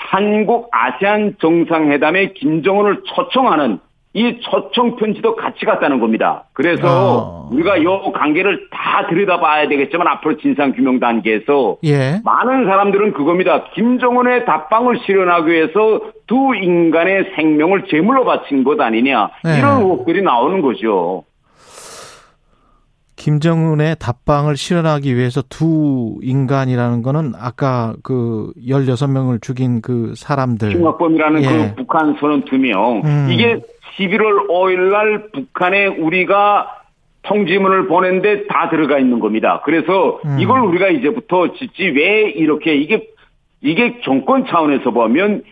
한국 아세안 정상회담에 김정은을 초청하는 이 초청 편지도 같이 갔다는 겁니다. 그래서 어. 우리가 요 관계를 다 들여다봐야 되겠지만 앞으로 진상 규명 단계에서 예. 많은 사람들은 그겁니다. 김정은의 답방을 실현하기 위해서 두 인간의 생명을 제물로 바친 것 아니냐 네. 이런 의혹들이 나오는 거죠. 김정은의 답방을 실현하기 위해서 두 인간이라는 거는 아까 그 16명을 죽인 그 사람들. 흉악범이라는 예. 그 북한 선원 두 명. 음. 이게 11월 5일 날 북한에 우리가 통지문을 보낸데 다 들어가 있는 겁니다. 그래서 음. 이걸 우리가 이제부터 짓지 왜 이렇게 이게 이게 정권 차원에서 보면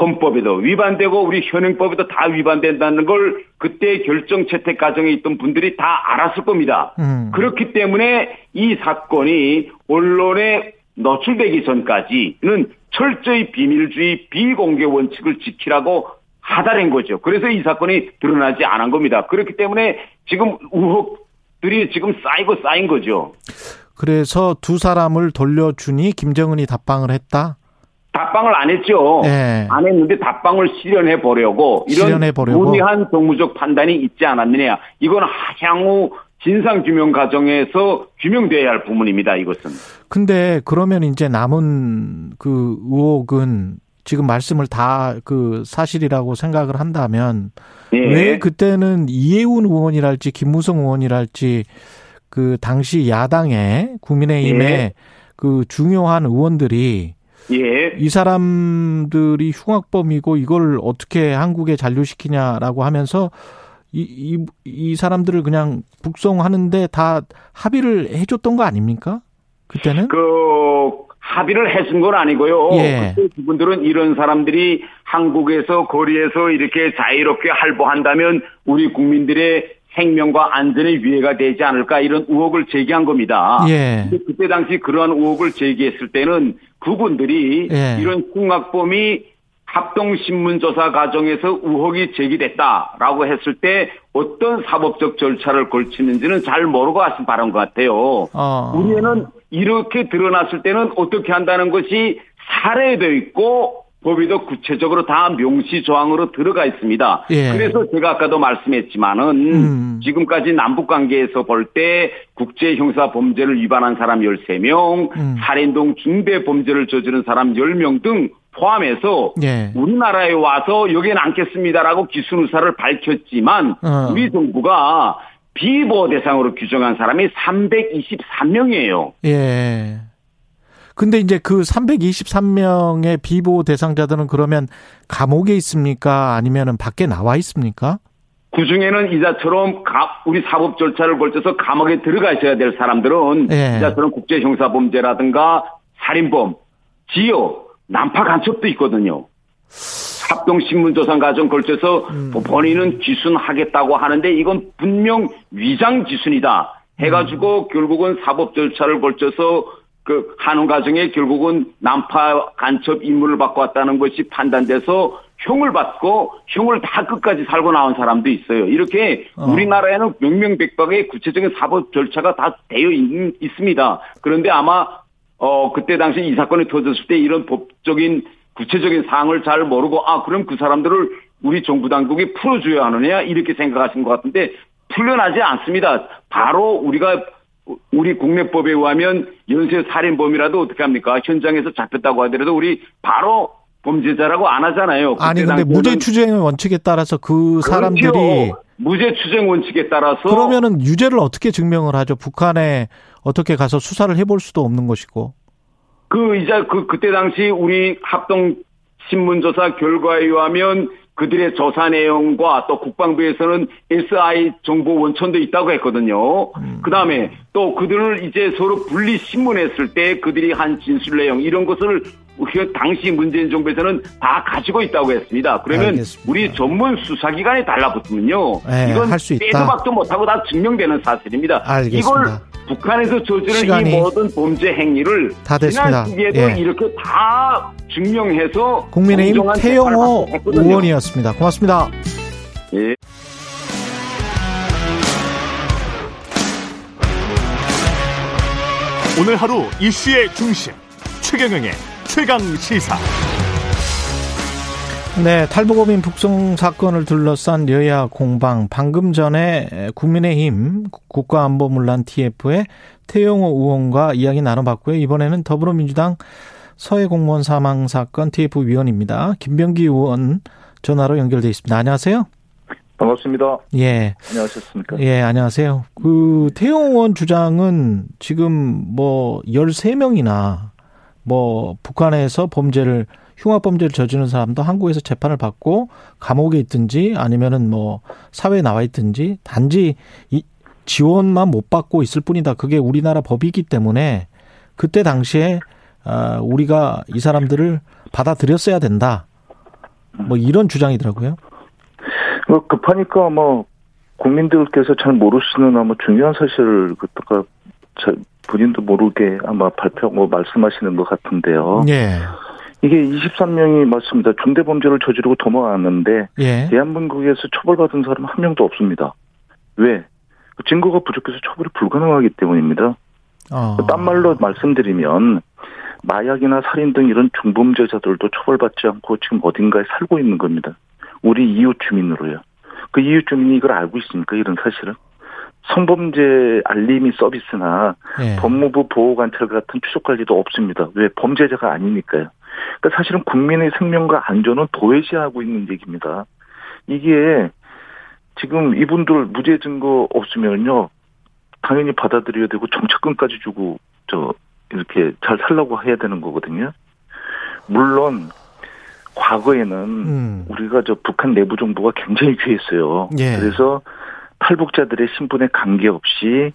헌법에도 위반되고 우리 현행법에도 다 위반된다는 걸 그때 결정 채택 과정에 있던 분들이 다 알았을 겁니다. 음. 그렇기 때문에 이 사건이 언론에 노출되기 전까지는 철저히 비밀주의 비공개 원칙을 지키라고 하달한 거죠. 그래서 이 사건이 드러나지 않은 겁니다. 그렇기 때문에 지금 의혹들이 지금 쌓이고 쌓인 거죠. 그래서 두 사람을 돌려주니 김정은이 답방을 했다. 답방을 안 했죠. 예. 안 했는데 답방을 실현해 보려고 이런 실현해 보려고? 무리한 정무적 판단이 있지 않았느냐. 이건 향후 진상 규명 과정에서 규명돼야 할 부분입니다. 이것은. 근데 그러면 이제 남은 그 의혹은 지금 말씀을 다 그 사실이라고 생각을 한다면 예. 왜 그때는 이해운 의원이랄지 김무성 의원이랄지 그 당시 야당의 국민의힘의 예. 그 중요한 의원들이 예. 이 사람들이 흉악범이고 이걸 어떻게 한국에 잔류시키냐라고 하면서 이, 이, 이 사람들을 그냥 북송하는데 다 합의를 해줬던 거 아닙니까? 그때는? 그 합의를 해준 건 아니고요. 예. 그때 그분들은 이런 사람들이 한국에서 거리에서 이렇게 자유롭게 활보한다면 우리 국민들의 생명과 안전에 위해가 되지 않을까 이런 의혹을 제기한 겁니다. 예. 그때 당시 그러한 의혹을 제기했을 때는 그분들이 예. 이런 흉악범이 합동신문조사 과정에서 의혹이 제기됐다라고 했을 때 어떤 사법적 절차를 걸치는지는 잘 모르고 하신 바른 것 같아요. 어. 우리는 이렇게 드러났을 때는 어떻게 한다는 것이 사례되어 있고 법에도 구체적으로 다 명시 조항으로 들어가 있습니다. 예. 그래서 제가 아까도 말씀했지만은 음. 지금까지 남북 관계에서 볼 때 국제 형사 범죄를 위반한 사람 13명, 음. 살인 등 중대 범죄를 저지른 사람 10명 등 포함해서 예. 우리나라에 와서 여기는 않겠습니다라고 기순 의사를 밝혔지만 어. 우리 정부가 비보 대상으로 규정한 사람이 323명이에요. 예. 근데 이제 그 323명의 비보 대상자들은 그러면 감옥에 있습니까? 아니면은 밖에 나와 있습니까? 그 중에는 이자처럼 가- 우리 사법 절차를 걸쳐서 감옥에 들어가셔야 될 사람들은 예. 이자처럼 국제 형사 범죄라든가 살인범, 지역, 난파 간첩도 있거든요. 합동 신문 조사 과정 걸쳐서 음. 본인은 기순하겠다고 하는데 이건 분명 위장 기순이다. 해가지고 결국은 사법 절차를 걸쳐서 그 하는 과정에 결국은 난파 간첩 임무를 받고 왔다는 것이 판단돼서 형을 받고 형을 다 끝까지 살고 나온 사람도 있어요. 이렇게 어. 우리나라에는 명명백박의 구체적인 사법 절차가 다 되어 있, 있습니다. 그런데 아마 어 그때 당시 이 사건이 터졌을 때 이런 법적인 구체적인 사항을 잘 모르고 아 그럼 그 사람들을 우리 정부 당국이 풀어줘야 하느냐 이렇게 생각하신 것 같은데 풀려나지 않습니다. 바로 우리가 우리 국내법에 의하면 연쇄 살인범이라도 어떻게 합니까? 현장에서 잡혔다고 하더라도 우리 바로 범죄자라고 안 하잖아요. 아니 근데 무죄 추정의 원칙에 따라서 그 사람들이. 무죄 추정 원칙에 따라서 그러면은 유죄를 어떻게 증명을 하죠? 북한에 어떻게 가서 수사를 해볼 수도 없는 것이고. 그 이제 그 그때 당시 우리 합동 신문조사 결과에 의하면 그들의 조사 내용과 또 국방부에서는 SI 정보 원천도 있다고 했거든요. 그 다음에 또 그들을 이제 서로 분리 신문했을 때 그들이 한 진술 내용 이런 것을 그 당시 문재인 정부에서는 다 가지고 있다고 했습니다. 그러면 알겠습니다. 우리 전문 수사기관에 달라붙으면요. 네, 이건 할 수 있다. 빼도 박도 못하고 다 증명되는 사실입니다. 알겠습니다. 이걸 북한에서 저지른 이 모든 범죄 행위를 다 됐습니다. 지난 시기에도 예. 이렇게 다 증명해서 국민의힘 태영호. 의원이었습니다. 고맙습니다. 예. 오늘 하루 이슈의 중심 최경영의 최강 시사. 네, 탈북어민 북송 사건을 둘러싼 여야 공방. 방금 전에 국민의힘 국가안보문란 TF의 태영호 의원과 이야기 나눠봤고요. 이번에는 더불어민주당 서해 공무원 사망 사건 TF 위원입니다. 김병기 의원 전화로 연결돼 있습니다. 안녕하세요. 반갑습니다. 예. 안녕하셨습니까? 예, 안녕하세요. 그 태용 의원 주장은 지금 뭐 13명이나 뭐 북한에서 범죄를 흉악 범죄를 저지른 사람도 한국에서 재판을 받고 감옥에 있든지 아니면은 뭐 사회에 나와 있든지 단지 이 지원만 못 받고 있을 뿐이다. 그게 우리나라 법이기 때문에 그때 당시에 아 우리가 이 사람들을 받아들였어야 된다. 뭐 이런 주장이더라고요. 뭐 급하니까 뭐 국민들께서 잘 모르시는 아마 중요한 사실을 그때가 본인도 모르게 아마 발표하고 말씀하시는 것 같은데요. 예. 이게 23명이 맞습니다. 중대 범죄를 저지르고 도망왔는데 예. 대한민국에서 처벌받은 사람 한 명도 없습니다. 왜? 증거가 부족해서 처벌이 불가능하기 때문입니다. 어. 딴 말로 말씀드리면 마약이나 살인 등 이런 중범죄자들도 처벌받지 않고 지금 어딘가에 살고 있는 겁니다. 우리 이웃 주민으로요. 그 이웃 주민이 이걸 알고 있습니까? 이런 사실은. 성범죄 알림이 서비스나 예. 법무부 보호관찰 같은 추적 관리도 없습니다. 왜? 범죄자가 아니니까요. 그러니까 사실은 국민의 생명과 안전은 도외시하고 있는 얘기입니다. 이게 지금 이분들 무죄 증거 없으면요. 당연히 받아들여야 되고 정착금까지 주고 저 이렇게 잘 살라고 해야 되는 거거든요. 물론 과거에는 음. 우리가 저 북한 내부 정보가 굉장히 귀했어요. 예. 그래서 탈북자들의 신분에 관계없이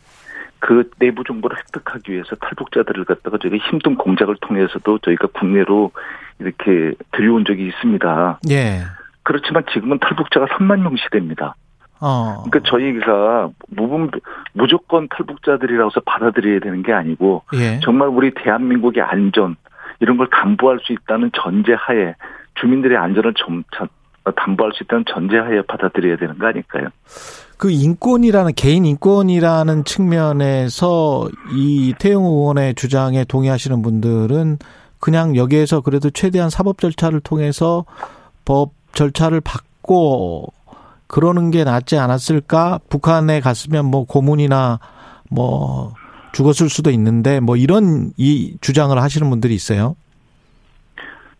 그 내부 정보를 획득하기 위해서 탈북자들을 갖다가 저희가 힘든 공작을 통해서도 저희가 국내로 이렇게 들여온 적이 있습니다. 예. 그렇지만 지금은 탈북자가 3만 명 시대입니다. 어. 그러니까 저희가 무분 무조건 탈북자들이라서 받아들여야 되는 게 아니고 예. 정말 우리 대한민국의 안전 이런 걸 담보할 수 있다는 전제하에 주민들의 안전을 점차 담보할 수 있다는 전제하에 받아들여야 되는 거 아닐까요? 그 인권이라는 개인 인권이라는 측면에서 이 태영 의원의 주장에 동의하시는 분들은 그냥 여기에서 그래도 최대한 사법 절차를 통해서 법 절차를 받고 그러는 게 낫지 않았을까? 북한에 갔으면 뭐 고문이나 뭐 죽었을 수도 있는데 뭐 이런 이 주장을 하시는 분들이 있어요.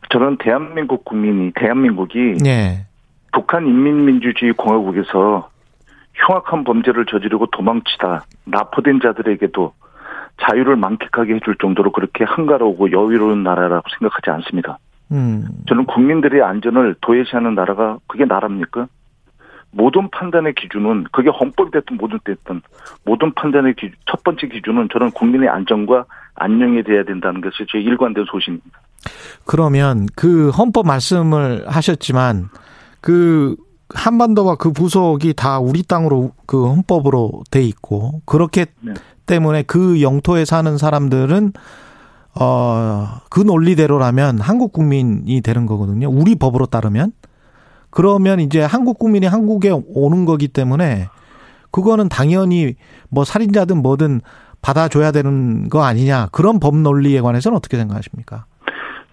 저는 대한민국 국민이 대한민국이 예. 북한 인민민주주의 공화국에서 흉악한 범죄를 저지르고 도망치다 납포된 자들에게도 자유를 만끽하게 해줄 정도로 그렇게 한가로우고 여유로운 나라라고 생각하지 않습니다. 음. 저는 국민들의 안전을 도외시하는 나라가 그게 나라입니까? 모든 판단의 기준은 그게 헌법이 됐든 뭐든 됐든 모든 판단의 기, 첫 번째 기준은 저는 국민의 안전과 안녕이 돼야 된다는 것이 제 일관된 소신입니다. 그러면 그 헌법 말씀을 하셨지만 그 한반도와 그 부속이 다 우리 땅으로 그 헌법으로 돼 있고 그렇기 네. 때문에 그 영토에 사는 사람들은 어그 논리대로라면 한국 국민이 되는 거거든요. 우리 법으로 따르면 그러면 이제 한국 국민이 한국에 오는 거기 때문에 그거는 당연히 뭐 살인자든 뭐든 받아줘야 되는 거 아니냐 그런 법 논리에 관해서는 어떻게 생각하십니까?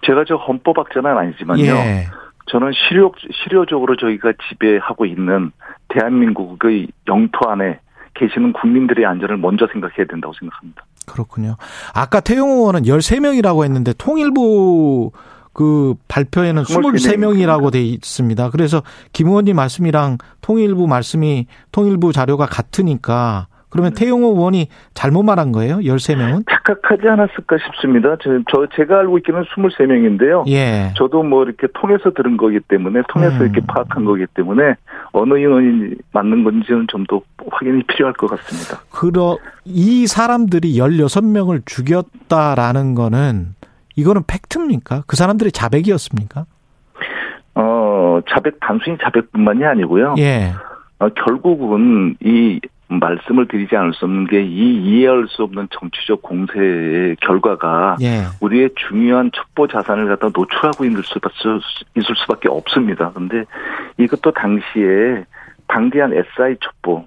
제가 저 헌법학자는 아니지만요. 예. 저는 실효, 실효적으로 저희가 지배하고 있는 대한민국의 영토 안에 계시는 국민들의 안전을 먼저 생각해야 된다고 생각합니다. 그렇군요. 아까 태용 의원은 13명이라고 했는데 통일부 그 발표에는 23명이라고 돼 있습니다. 그래서 김 의원님 말씀이랑 통일부 말씀이 통일부 자료가 같으니까 그러면 태용 의원이 잘못 말한 거예요? 13명은? 착각하지 않았을까 싶습니다. 저, 저 제가 알고 있기는 23명인데요. 예. 저도 뭐 이렇게 통해서 들은 거기 때문에 통해서 음. 이렇게 파악한 거기 때문에 어느 인원이 맞는 건지는 좀 더 확인이 필요할 것 같습니다. 그러 이 사람들이 16명을 죽였다라는 거는 이거는 팩트입니까? 그 사람들이 자백이었습니까? 어, 자백, 단순히 자백뿐만이 아니고요. 예. 어, 결국은 이 말씀을 드리지 않을 수 없는 게 이 이해할 수 없는 정치적 공세의 결과가 예. 우리의 중요한 첩보 자산을 갖다 노출하고 있을 수밖에, 있을 수밖에 없습니다. 근데 이것도 당시에 방대한 SI 첩보,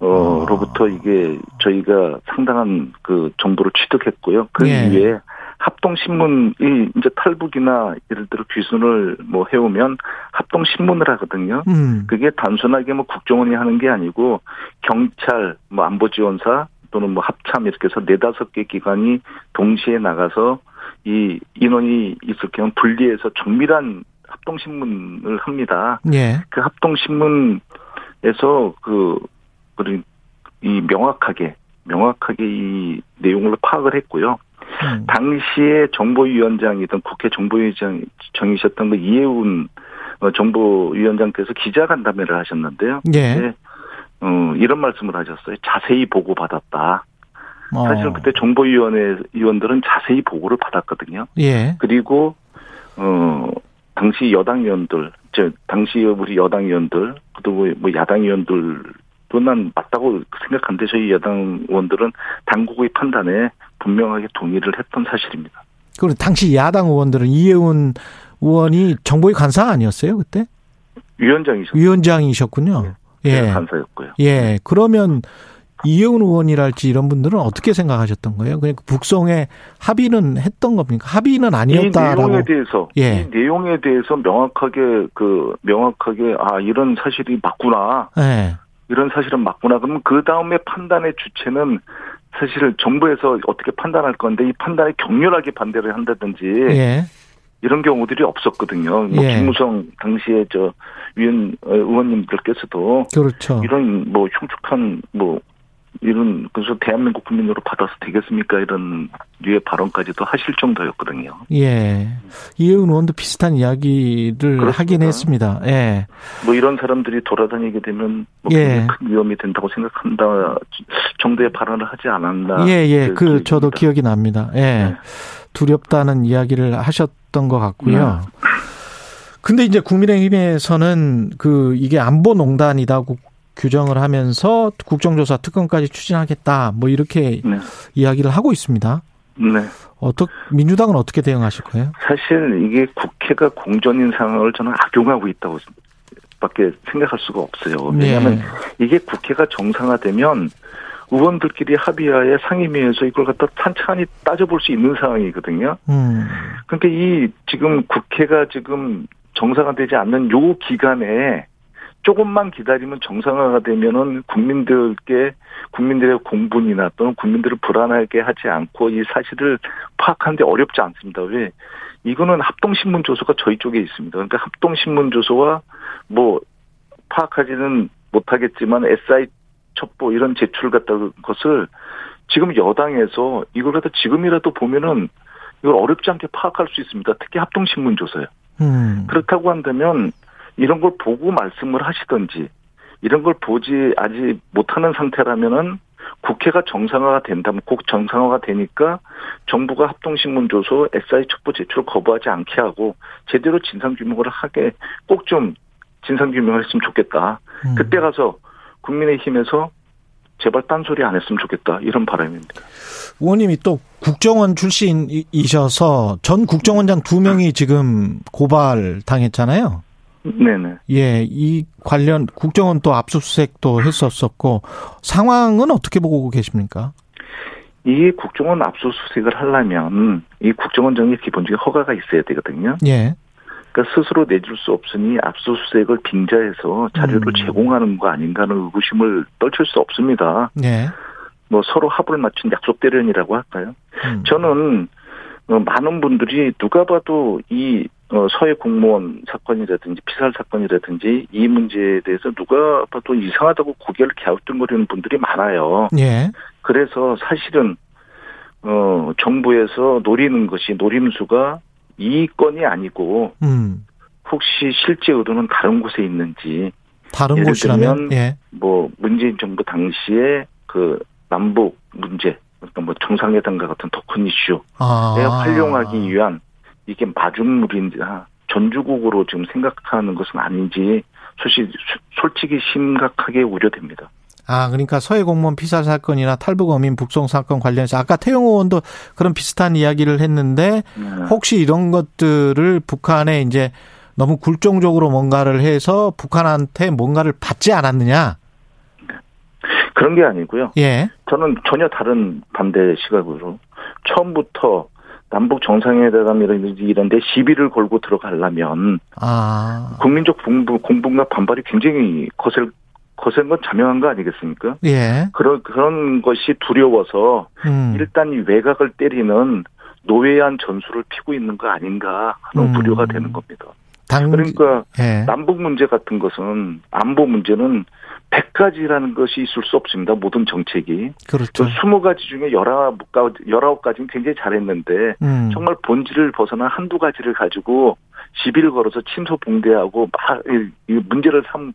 어, 로부터 이게 저희가 상당한 그 정보를 취득했고요. 그 예. 이후에 합동신문이 이제 탈북이나 예를 들어 귀순을 뭐 해오면 합동신문을 하거든요. 음. 그게 단순하게 뭐 국정원이 하는 게 아니고 경찰, 뭐 안보지원사 또는 뭐 합참 이렇게 해서 네다섯 개 기관이 동시에 나가서 이 인원이 있을 경우 분리해서 정밀한 합동신문을 합니다. 예. 그 합동신문 에서 그, 그이 명확하게, 명확하게 이 내용을 파악을 했고요. 음. 당시에 정보위원장이던 국회 정보위원장이셨던 그 이해운 어, 정보위원장께서 기자간담회를 하셨는데요. 예. 네, 어, 이런 말씀을 하셨어요. 자세히 보고 받았다. 어. 사실은 그때 정보위원회 위원들은 자세히 보고를 받았거든요. 예. 그리고 어 당시 여당 의원들, 저 당시 우리 여당 의원들, 그리고 뭐 야당 의원들 도난 맞다고 생각하는데 저희 여당 의원들은 당국의 판단에 분명하게 동의를 했던 사실입니다. 그리고 당시 야당 의원들은 이해운 의원이 정보위 간사 아니었어요 그때? 위원장이셨죠. 위원장이셨군요. 예. 네, 간사였고요. 예. 그러면 이해운 의원이랄지 이런 분들은 어떻게 생각하셨던 거예요? 그냥 북송에 합의는 했던 겁니까? 합의는 이 아니었다라고. 내용에 대해서 예. 이 내용에 대해서 명확하게 그 명확하게 아 이런 사실이 맞구나 예. 이런 사실은 맞구나 그러면 그 다음에 판단의 주체는 사실 정부에서 어떻게 판단할 건데 이 판단에 격렬하게 반대를 한다든지 예. 이런 경우들이 없었거든요. 뭐 예. 김무성 당시에 저 위원 어, 의원님들께서도 그렇죠. 이런 뭐 흉측한 뭐 이런 그래서 대한민국 국민으로 받아서 되겠습니까 이런 류의 발언까지도 하실 정도였거든요. 예. 이해운 의원도 비슷한 이야기를 그렇습니다. 하긴 했습니다. 예. 뭐 이런 사람들이 돌아다니게 되면 뭐 예. 큰 위험이 된다고 생각한다 정도의 발언을 하지 않았나. 예, 예. 그, 기억입니다. 저도 기억이 납니다. 예. 네. 두렵다는 이야기를 하셨던 것 같고요. 네. 근데 이제 국민의힘에서는 그 이게 안보 농단이다고 규정을 하면서 국정조사 특검까지 추진하겠다. 뭐 이렇게 네. 이야기를 하고 있습니다. 네. 어떻 민주당은 어떻게 대응하실 거예요? 사실 이게 국회가 공전인 상황을 저는 악용하고 있다고 밖에 생각할 수가 없어요. 왜냐하면 네. 이게 국회가 정상화되면 의원들끼리 합의하에 상임위에서 이걸 갖다 찬찬히 따져볼 수 있는 상황이거든요. 음. 그러니까 이 지금 국회가 지금 정상화되지 않는 요 기간에 조금만 기다리면 정상화가 되면은 국민들께 국민들의 공분이나 또는 국민들을 불안하게 하지 않고 이 사실을 파악하는데 어렵지 않습니다. 왜? 이거는 합동신문 조서가 저희 쪽에 있습니다. 그러니까 합동신문 조서와 뭐 파악하지는 못하겠지만 SI 첩보 이런 제출 같은 것을 지금 여당에서 이걸 갖다 지금이라도 보면은 이걸 어렵지 않게 파악할 수 있습니다. 특히 합동신문 조서요. 음. 그렇다고 한다면 이런 걸 보고 말씀을 하시든지 이런 걸 보지 아직 못하는 상태라면은 국회가 정상화가 된다면 꼭 정상화가 되니까 정부가 합동신문 조서 SI 첩보 제출을 거부하지 않게 하고 제대로 진상규명을 하게 꼭 좀 진상규명을 했으면 좋겠다. 음. 그때 가서 국민의힘에서 제발 딴소리 안 했으면 좋겠다. 이런 바람입니다. 의원님이 또 국정원 출신이셔서 전 국정원장 두 명이 지금 고발 당했잖아요. 네네. 예, 이 관련 국정원 또 압수수색도 했었었고 상황은 어떻게 보고 계십니까? 이 국정원 압수수색을 하려면 이 국정원장의 기본적인 허가가 있어야 되거든요. 예. 그러니까 스스로 내줄 수 없으니 압수수색을 빙자해서 자료를 음. 제공하는 거 아닌가는 의구심을 떨칠 수 없습니다. 예. 뭐 서로 합을 맞춘 약속 대련이라고 할까요? 음. 저는 어, 많은 분들이 누가 봐도 이 어, 서해 공무원 사건이라든지 피살 사건이라든지 이 문제에 대해서 누가 봐도 이상하다고 고개를 갸우뚱거리는 분들이 많아요. 예. 그래서 사실은 어 정부에서 노리는 것이 노림수가 이 건이 아니고 음. 혹시 실제 의도는 다른 곳에 있는지 다른 예를 곳이라면 들면 예. 뭐 문재인 정부 당시에 그 남북 문제 그러니까 뭐 정상회담과 같은 더큰 이슈에 아. 활용하기 위한 이게 마중물인지 전주국으로 지금 생각하는 것은 아닌지 솔직히 솔직히 심각하게 우려됩니다. 아, 그러니까 서해 공무원 피살 사건이나 탈북 어민 북송 사건 관련해서 아까 태용 의원도 그런 비슷한 이야기를 했는데 네. 혹시 이런 것들을 북한에 이제 너무 굴종적으로 뭔가를 해서 북한한테 뭔가를 받지 않았느냐? 그런 게 아니고요. 예. 저는 전혀 다른 반대 시각으로 처음부터 남북 정상회담이라든지 이런 데 시비를 걸고 들어가려면 아. 국민적 공부, 공분과 반발이 굉장히 거셀, 거센 건 자명한 거 아니겠습니까? 예. 그런, 그런 것이 두려워서 음. 일단 이 외곽을 때리는 노예한 전술을 피고 있는 거 아닌가 하는 음. 우려가 되는 겁니다. 당 그러니까 예. 남북 문제 같은 것은 안보 문제는 100가지라는 것이 있을 수 없습니다. 모든 정책이. 그렇죠. 20가지 중에 19가지, 19가지는 굉장히 잘했는데 음. 정말 본질을 벗어나 한두 가지를 가지고 시비를 걸어서 침소봉대하고 막이 문제를 삼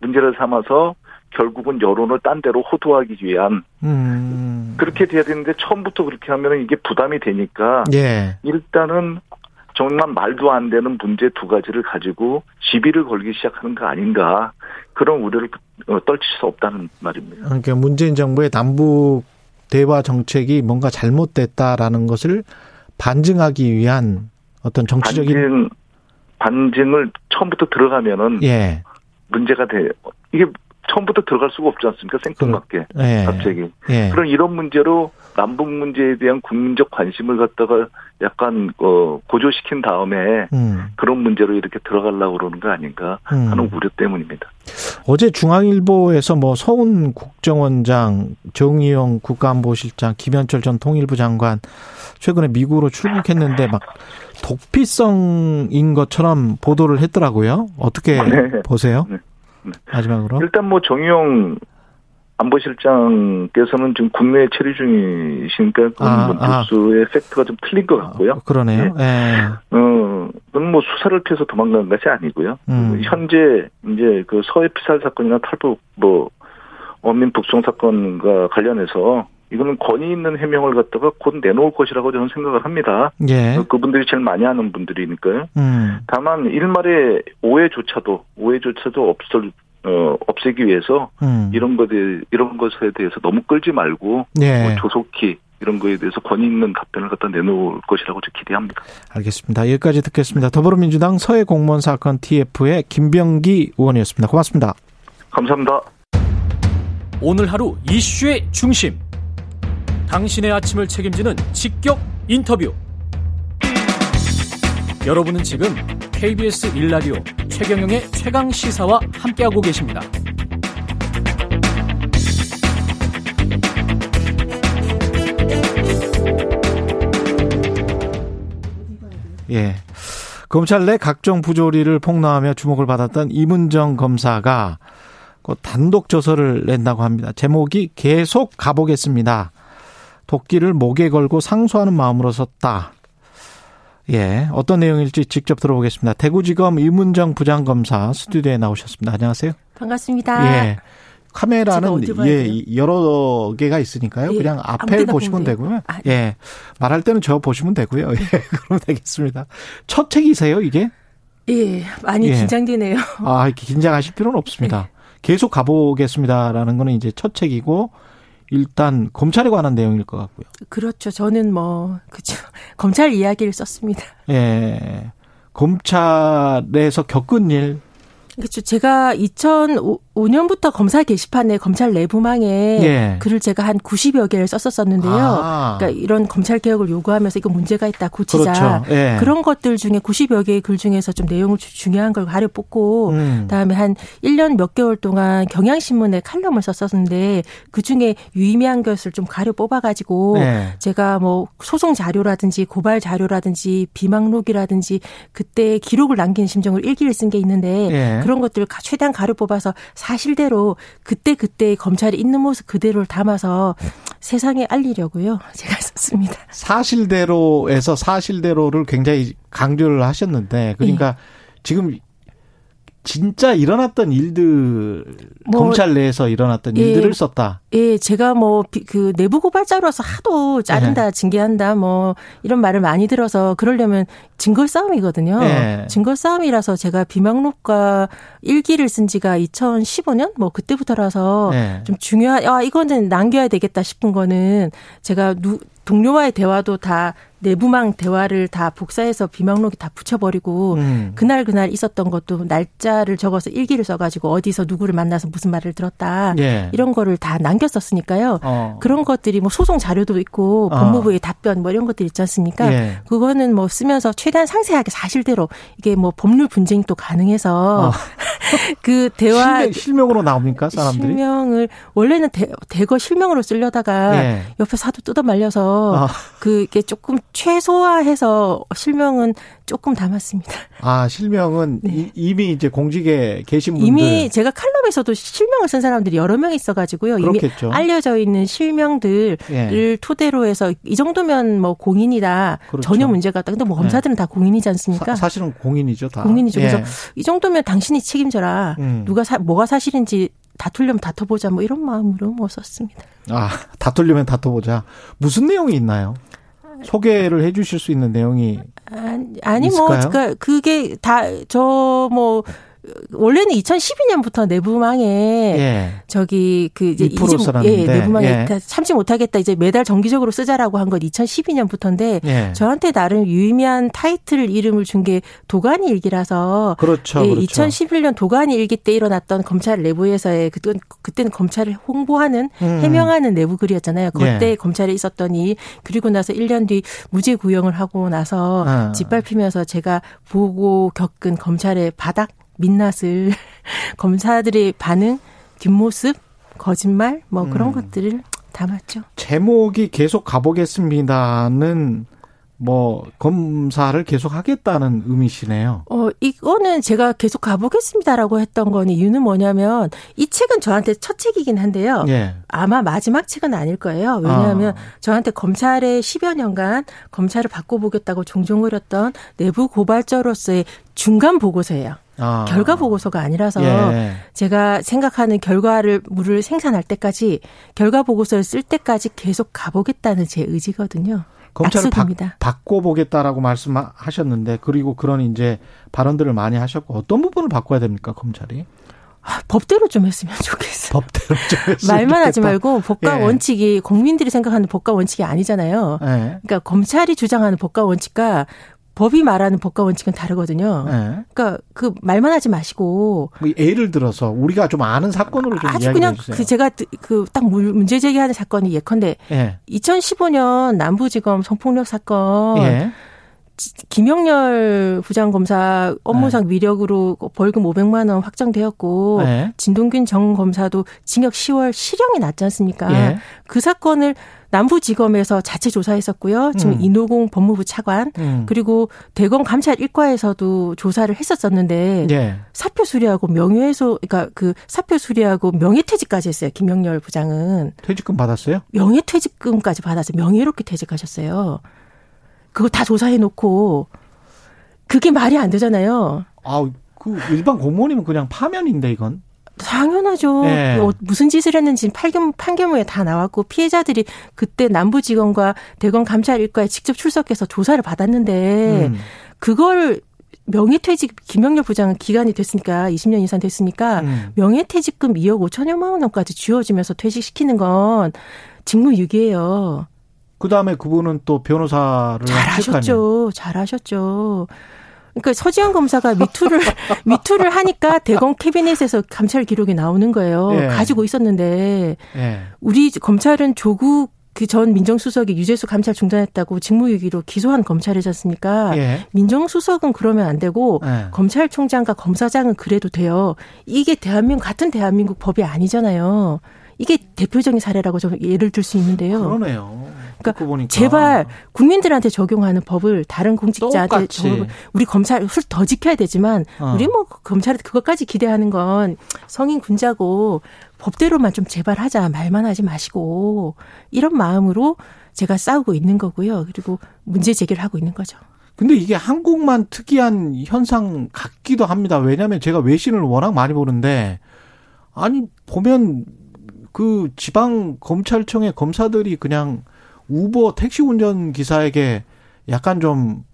문제를 삼아서 결국은 여론을 딴 데로 호도하기 위한 음. 그렇게 돼야 되는데 처음부터 그렇게 하면은 이게 부담이 되니까 예. 일단은 정말 말도 안 되는 문제 두 가지를 가지고 시비를 걸기 시작하는 거 아닌가 그런 우려를 어, 떨칠 수 없다는 말입니다. 그러니까 문재인 정부의 남북 대화 정책이 뭔가 잘못됐다라는 것을 반증하기 위한 어떤 정치적인 반증 반증을 처음부터 들어가면은 예. 문제가 돼 이게 처음부터 들어갈 수가 없지 않습니까 생뚱맞게 예. 갑자기 예. 그런 이런 문제로 남북 문제에 대한 국민적 관심을 갖다가 약간 어 고조시킨 다음에 음. 그런 문제로 이렇게 들어가려고 그러는 거 아닌가 음. 하는 우려 때문입니다. 어제 중앙일보에서 뭐 서훈 국정원장, 정의용 국가안보실장, 김현철 전 통일부 장관 최근에 미국으로 출국했는데 막 독피성인 것처럼 보도를 했더라고요. 어떻게 네. 보세요? 네. 네. 마지막으로. 일단 뭐 정의용 안보실장께서는 지금 국내에 체류 중이시니까 그건 아, 뭐 아. 뉴스의 팩트가 좀 틀린 것 같고요. 어, 그러네요. 예. 어, 그건 뭐 수사를 피해서 도망간 것이 아니고요. 음. 현재 이제 그 서해 피살 사건이나 탈북 뭐 어민 북송 사건과 관련해서 이거는 권위 있는 해명을 갖다가 곧 내놓을 것이라고 저는 생각을 합니다. 예. 그분들이 제일 많이 하는 분들이니까요. 음. 다만 일말의 오해조차도 오해조차도 없을 어, 없애기 위해서 음. 이런 것에 이런 것에 대해서 너무 끌지 말고 예. 뭐 조속히 이런 거에 대해서 권위 있는 답변을 갖다 내놓을 것이라고 저 기대합니다. 알겠습니다. 여기까지 듣겠습니다. 더불어민주당 서해 공무원 사건 TF의 김병기 의원이었습니다. 고맙습니다. 감사합니다. 오늘 하루 이슈의 중심. 당신의 아침을 책임지는 직격 인터뷰. 여러분은 지금 KBS 일라디오 최경영의 최강 시사와 함께하고 계십니다. 예. 검찰 내 각종 부조리를 폭로하며 주목을 받았던 이문정 검사가 그 단독 저서를 낸다고 합니다. 제목이 계속 가보겠습니다. 도끼를 목에 걸고 상소하는 마음으로 썼다. 예. 어떤 내용일지 직접 들어보겠습니다. 대구지검 이문정 부장검사 스튜디오에 나오셨습니다. 안녕하세요. 반갑습니다. 예. 카메라는 예? 여러 개가 있으니까요. 예, 그냥 앞에 보시면. 되고요. 아, 예. 말할 때는 저 보시면 되고요. 예. 그러면 되겠습니다. 첫 책이세요, 이게? 예, 많이 예. 긴장되네요. 아, 이렇게 긴장하실 필요는 없습니다. 계속 가보겠습니다라는 거는 이제 첫 책이고 일단 검찰에 관한 내용일 것 같고요. 그렇죠. 저는 뭐 그죠. 검찰 이야기를 썼습니다. 예. 검찰에서 겪은 일. 그렇죠. 제가 2005년부터 검사 게시판에 검찰 내부망에 예. 글을 제가 한 90여 개를 썼었었는데요. 아. 그러니까 이런 검찰 개혁을 요구하면서 이거 문제가 있다 고치자 그렇죠. 예. 그런 것들 중에 90여 개의 글 중에서 좀 내용을 주- 중요한 걸 가려 뽑고 음. 그다음에 한 1년 몇 개월 동안 경향신문에 칼럼을 썼었는데 그 중에 유의미한 것을 좀 가려 뽑아가지고 예. 제가 뭐 소송 자료라든지 고발 자료라든지 비망록이라든지 그때 기록을 남긴 심정을 일기를 쓴 게 있는데 예. 그런 것들을 가- 최대한 가려 뽑아서 사실대로 그때 그때 검찰이 있는 모습 그대로를 담아서 세상에 알리려고요. 제가 썼습니다. 사실대로에서 사실대로를 굉장히 강조를 하셨는데 그러니까 예. 지금 진짜 일어났던 일들 뭐, 검찰 내에서 일어났던 예. 일들을 썼다. 예, 제가 뭐 그 내부 고발자로서 하도 네. 자른다, 징계한다, 뭐 이런 말을 많이 들어서 그러려면 증거 싸움이거든요. 예. 증거 싸움이라서 제가 비망록과 일기를 쓴 지가 2015년 뭐 그때부터라서 예. 좀 중요한 아 이거는 남겨야 되겠다 싶은 거는 제가 누 동료와의 대화도 다 내부망 대화를 다 복사해서 비망록에 다 붙여버리고 음. 그날 그날 있었던 것도 날짜를 적어서 일기를 써가지고 어디서 누구를 만나서 무슨 말을 들었다 예. 이런 거를 다 남겼었으니까요. 어. 그런 것들이 뭐 소송 자료도 있고 어. 법무부의 답변 뭐 이런 것들 있지 않습니까? 예. 그거는 뭐 쓰면서 최대한 상세하게 사실대로 이게 뭐 법률 분쟁이 또 가능해서 어. 그 대화 실명, 실명으로 나옵니까 사람들이? 실명을 원래는 대, 대거 실명으로 쓰려다가 예. 옆에 사도 뜯어 말려서 아. 그게 조금 최소화해서 실명은 조금 담았습니다. 아, 실명은 이, 이미 이제 공직에 계신 분들 네. 이미 제가 칼럼에서도 실명을 쓴 사람들이 여러 명 있어가지고요. 그렇겠죠. 이미 알려져 있는 실명들을 예. 토대로 해서 이 정도면 뭐 공인이다 그렇죠. 전혀 문제가 없다. 근데 뭐 검사들은 다 공인이지 않습니까? 사, 실은 공인이죠, 다. 공인이죠. 예. 그래서 이 정도면 당신이 책임져라. 음. 누가 사, 뭐가 사실인지 다투려면 다퉈보자. 뭐 이런 마음으로 뭐 썼습니다. 아, 다투려면 다퉈보자. 무슨 내용이 있나요? 소개를 해 주실 수 있는 내용이 아니, 아니 뭐, 있을까요? 그니까 그게 다, 저 뭐, 원래는 2012년부터 내부망에 예. 저기 그 이제 2% 이제 써놨는데, 예, 내부망에 예. 다 참지 못하겠다 이제 매달 정기적으로 쓰자라고 한 건 2012년부터인데 예. 저한테 나름 유의미한 타이틀 이름을 준 게 도가니 일기라서 그렇죠. 예, 그렇죠. 2011년 도가니 일기 때 일어났던 검찰 내부에서의 그때 그때는 검찰을 홍보하는 음. 해명하는 내부 글이었잖아요. 그때 예. 검찰에 있었던 일 그리고 나서 1년 뒤 무죄 구형을 하고 나서 아. 짓밟히면서 제가 보고 겪은 검찰의 바닥 민낯을 검사들의 반응 뒷모습 거짓말 뭐 그런 음. 것들을 담았죠. 제목이 계속 가보겠습니다는 뭐 검사를 계속 하겠다는 의미시네요. 어, 이거는 제가 계속 가보겠습니다라고 했던 거는 이유는 뭐냐면 이 책은 저한테 첫 책이긴 한데요. 예. 아마 마지막 책은 아닐 거예요. 왜냐하면 아. 저한테 검찰의 10여 년간 검찰을 바꿔보겠다고 종종 그렸던 내부 고발자로서의 중간 보고서예요. 아. 결과 보고서가 아니라서 예. 제가 생각하는 결과를 물을 생산할 때까지 결과 보고서를 쓸 때까지 계속 가보겠다는 제 의지거든요. 검찰을 바, 약속입니다. 바꿔보겠다라고 말씀하셨는데 그리고 그런 이제 발언들을 많이 하셨고 어떤 부분을 바꿔야 됩니까 검찰이 아, 법대로 좀 했으면 좋겠어요. 법대로 좀 했으면 말만 하지 좋겠다. 말고 법과 예. 원칙이 국민들이 생각하는 법과 원칙이 아니잖아요. 예. 그러니까 검찰이 주장하는 법과 원칙과 법이 말하는 법과 원칙은 다르거든요. 예. 그러니까 그 말만 하지 마시고 뭐 예를 들어서 우리가 좀 아는 사건으로 좀 아주 그냥 주세요. 그 제가 그 딱 문제 제기하는 사건이 예컨대 예. 2015년 남부지검 성폭력 사건 예. 김영렬 부장검사 업무상 위력으로 벌금 500만 원 확정되었고 예. 진동균 정 검사도 징역 10월 실형이 났지 않습니까? 예. 그 사건을 남부지검에서 자체 조사했었고요. 지금 음. 이노공 법무부 차관 음. 그리고 대검 감찰 1과에서도 조사를 했었었는데 예. 사표 수리하고 명예훼손 그러니까 그 사표 수리하고 명예퇴직까지 했어요. 김영렬 부장은 퇴직금 받았어요? 명예퇴직금까지 받아서 명예롭게 퇴직하셨어요. 그거 다 조사해 놓고 그게 말이 안 되잖아요. 아, 그 일반 공무원이면 그냥 파면인데 이건. 당연하죠. 네. 어, 무슨 짓을 했는지 판결, 판결문에 다 나왔고 피해자들이 그때 남부지검과 대검 감찰 일과에 직접 출석해서 조사를 받았는데 음. 그걸 명예퇴직 김영렬 부장은 기간이 됐으니까 20년 이상 됐으니까 음. 명예퇴직금 2억 5천여만 원까지 쥐어주면서 퇴직시키는 건 직무유기예요. 그 다음에 그분은 또 변호사를 잘하셨죠. 잘하셨죠. 그러니까 서지현 검사가 미투를 미투를 하니까 대검 캐비넷에서 감찰 기록이 나오는 거예요. 예. 가지고 있었는데 예. 우리 검찰은 조국 그 전 민정수석이 유재수 감찰 중단했다고 직무유기로 기소한 검찰이지 않습니까? 예. 민정수석은 그러면 안 되고 예. 검찰총장과 검사장은 그래도 돼요. 이게 대한민국 같은 대한민국 법이 아니잖아요. 이게 대표적인 사례라고 좀 예를 들 수 있는데요. 그러네요. 그러니까. 제발 국민들한테 적용하는 법을 다른 공직자한테. 적용을- 우리 검찰 더 지켜야 되지만 어. 우리 뭐 검찰에 그것까지 기대하는 건 성인 군자고 법대로만 좀 제발 하자 말만 하지 마시고 이런 마음으로 제가 싸우고 있는 거고요. 그리고 문제 제기를 하고 있는 거죠. 근데 이게 한국만 특이한 현상 같기도 합니다. 왜냐하면 제가 외신을 워낙 많이 보는데 아니 보면 그 지방 검찰청의 검사들이 그냥 우버 택시 운전 기사에게 약간 좀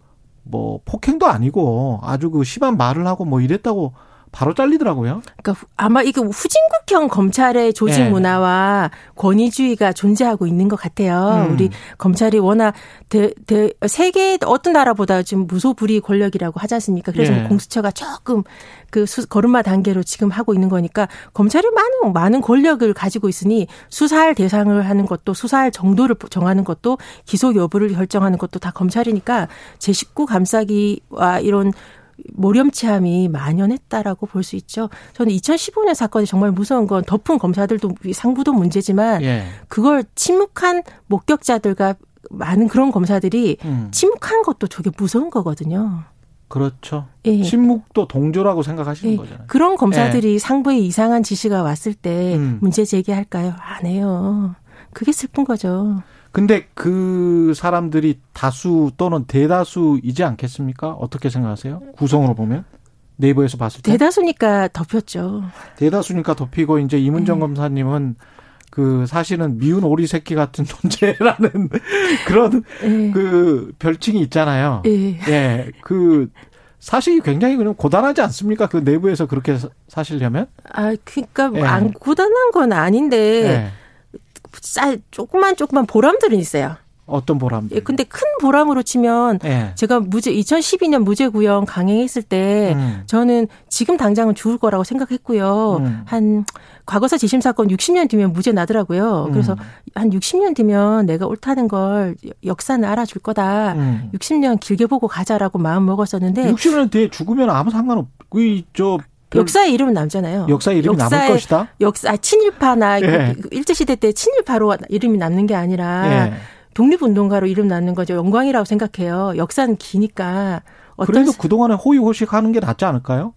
뭐 폭행도 아니고 아주 그 심한 말을 하고 뭐 이랬다고 바로 잘리더라고요. 그러니까 후- 아마 이게 후진국형 검찰의 조직 예. 문화와 권위주의가 존재하고 있는 것 같아요. 음. 우리 검찰이 워낙 대, 대, 세계 어떤 나라보다 지금 무소불위 권력이라고 하지 않습니까? 그래서 예. 뭐 공수처가 조금 그 수, 걸음마 단계로 지금 하고 있는 거니까 검찰이 많은 많은 권력을 가지고 있으니 수사할 대상을 하는 것도 수사할 정도를 정하는 것도 기소 여부를 결정하는 것도 다 검찰이니까 제 식구 감싸기와 이런 모렴치함이 만연했다라고 볼 수 있죠. 저는 2015년 사건이 정말 무서운 건 덮은 검사들도 상부도 문제지만 예. 그걸 침묵한 목격자들과 많은 그런 검사들이 음. 침묵한 것도 저게 무서운 거거든요. 그렇죠. 예. 침묵도 동조라고 생각하시는 예. 거잖아요. 그런 검사들이 상부에 이상한 지시가 왔을 때 음. 문제 제기할까요? 안 해요. 그게 슬픈 거죠. 근데 그 사람들이 다수 또는 대다수이지 않겠습니까? 어떻게 생각하세요? 구성으로 보면 네이버에서 봤을 때 대다수니까 덮였죠. 대다수니까 덮이고 이제 이문정 네. 검사님은 그 사실은 미운 오리 새끼 같은 존재라는 그런 예. 그 별칭이 있잖아요. 예. 예, 그 사실이 굉장히 그냥 고단하지 않습니까? 그 내부에서 그렇게 사- 사시려면? 아, 그러니까 예. 안 고단한 건 아닌데 예. 쌀 조그만 조그만 보람들은 있어요. 어떤 보람? 예, 근데 큰 보람으로 치면 예. 제가 무죄 2012년 무죄 구형 강행했을 때 음. 저는 지금 당장은 죽을 거라고 생각했고요. 음. 한 과거사 재심 사건 60년 뒤면 무죄 나더라고요. 그래서 음. 한 60년 뒤면 내가 옳다는 걸 역사는 알아줄 거다. 음. 60년 길게 보고 가자라고 마음 먹었었는데 60년 뒤에 죽으면 아무 상관없. 그저 역사의 이름은 남잖아요. 역사 이름이 남을 역사의 것이다. 역사 아, 친일파나 예. 그 일제 시대 때 친일파로 이름이 남는 게 아니라 예. 독립운동가로 이름 남는 거죠. 영광이라고 생각해요. 역사는 기니까 어떤 그래도 그동안에 호의호식 하는 게 낫지 않을까요?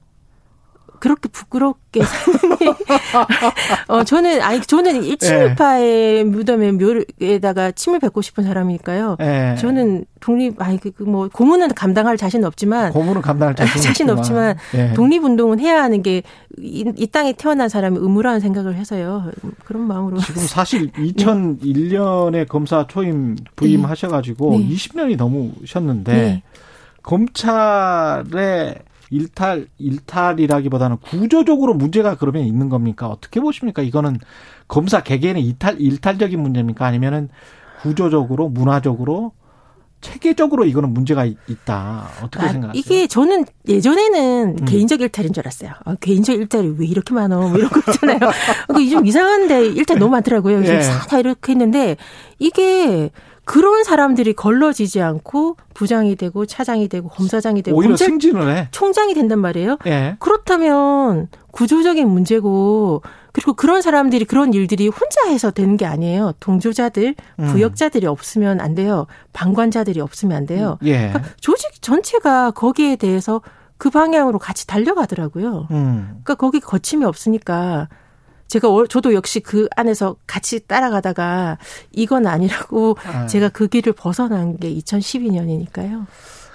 그렇게 부끄럽게 게- 어 저는 아니 저는 예. 일친일파의 무덤에 묘에다가 침을 뱉고 싶은 사람이니까요. 예. 저는 독립 아니 그 뭐 고문은 감당할 자신 없지만 고문은 감당할 자신, 자신 없지만 예. 독립운동은 해야 하는 게이 땅에 태어난 사람이 의무라는 생각을 해서요. 그런 마음으로 지금 사실 2001년에 검사 초임 부임하셔가지고 네. 20년이 넘으셨는데 네. 검찰의 일탈 일탈이라기보다는 구조적으로 문제가 그러면 있는 겁니까? 어떻게 보십니까? 이거는 검사 개개인의 이탈 일탈적인 문제입니까? 아니면은 구조적으로 문화적으로 체계적으로 이거는 문제가 있- 있다. 어떻게 아, 생각하세요? 이게 저는 예전에는 음. 개인적 일탈인 줄 알았어요. 아, 개인적 일탈이 왜 이렇게 많어? 뭐 이런 거 있잖아요. 그좀 이상한데 일탈 너무 많더라고요. 예. 좀다 이렇게 했는데 이게 그런 사람들이 걸러지지 않고 부장이 되고 차장이 되고 검사장이 되고 오히려 검찰 승진을 해. 총장이 된단 말이에요. 예. 그렇다면 구조적인 문제고 그리고 그런 사람들이 그런 일들이 혼자 해서 되는 게 아니에요. 동조자들, 음. 부역자들이 없으면 안 돼요. 방관자들이 없으면 안 돼요. 예. 그러니까 조직 전체가 거기에 대해서 그 방향으로 같이 달려가더라고요. 음. 그러니까 거기 거침이 없으니까 제가 월- 저도 역시 그 안에서 같이 따라가다가 이건 아니라고 아. 제가 그 길을 벗어난 게 2012년이니까요.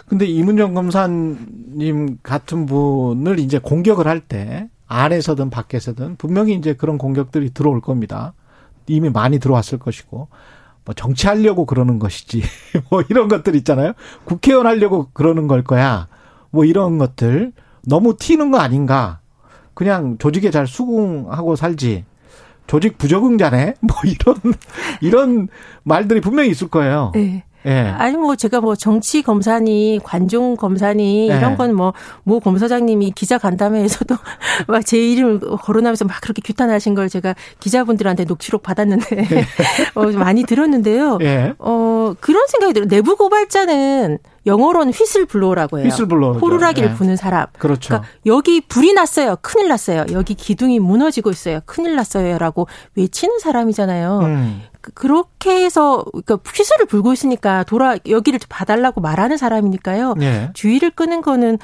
근데 이문정 검사님 같은 분을 이제 공격을 할 때 안에서든 밖에서든 분명히 이제 그런 공격들이 들어올 겁니다. 이미 많이 들어왔을 것이고 뭐 정치하려고 그러는 것이지 뭐 이런 것들 있잖아요. 국회의원 하려고 그러는 걸 거야. 뭐 이런 것들 너무 튀는 거 아닌가. 그냥 조직에 잘 수긍하고 살지. 조직 부적응자네. 뭐 이런 이런 말들이 분명히 있을 거예요. 네. 예. 아니 뭐 제가 뭐 정치 검사니 관종 검사니 네. 이런 건 뭐 모 검사장님이 기자 간담회에서도 막 제 이름을 거론하면서 막 그렇게 규탄하신 걸 제가 기자분들한테 녹취록 받았는데 어, 많이 들었는데요. 예. 어 그런 생각이 들어요. 내부 고발자는 영어로는 휘슬 블로우라고 해요. 휘슬블로우죠. 호루라기를 예. 부는 사람. 그렇죠. 그러니까 여기 불이 났어요. 큰일 났어요. 여기 기둥이 무너지고 있어요. 큰일 났어요라고 외치는 사람이잖아요. 음. 그- 그렇게 해서 그러니까 휘슬을 불고 있으니까 돌아 여기를 봐달라고 말하는 사람이니까요. 예. 주의를 끄는 거는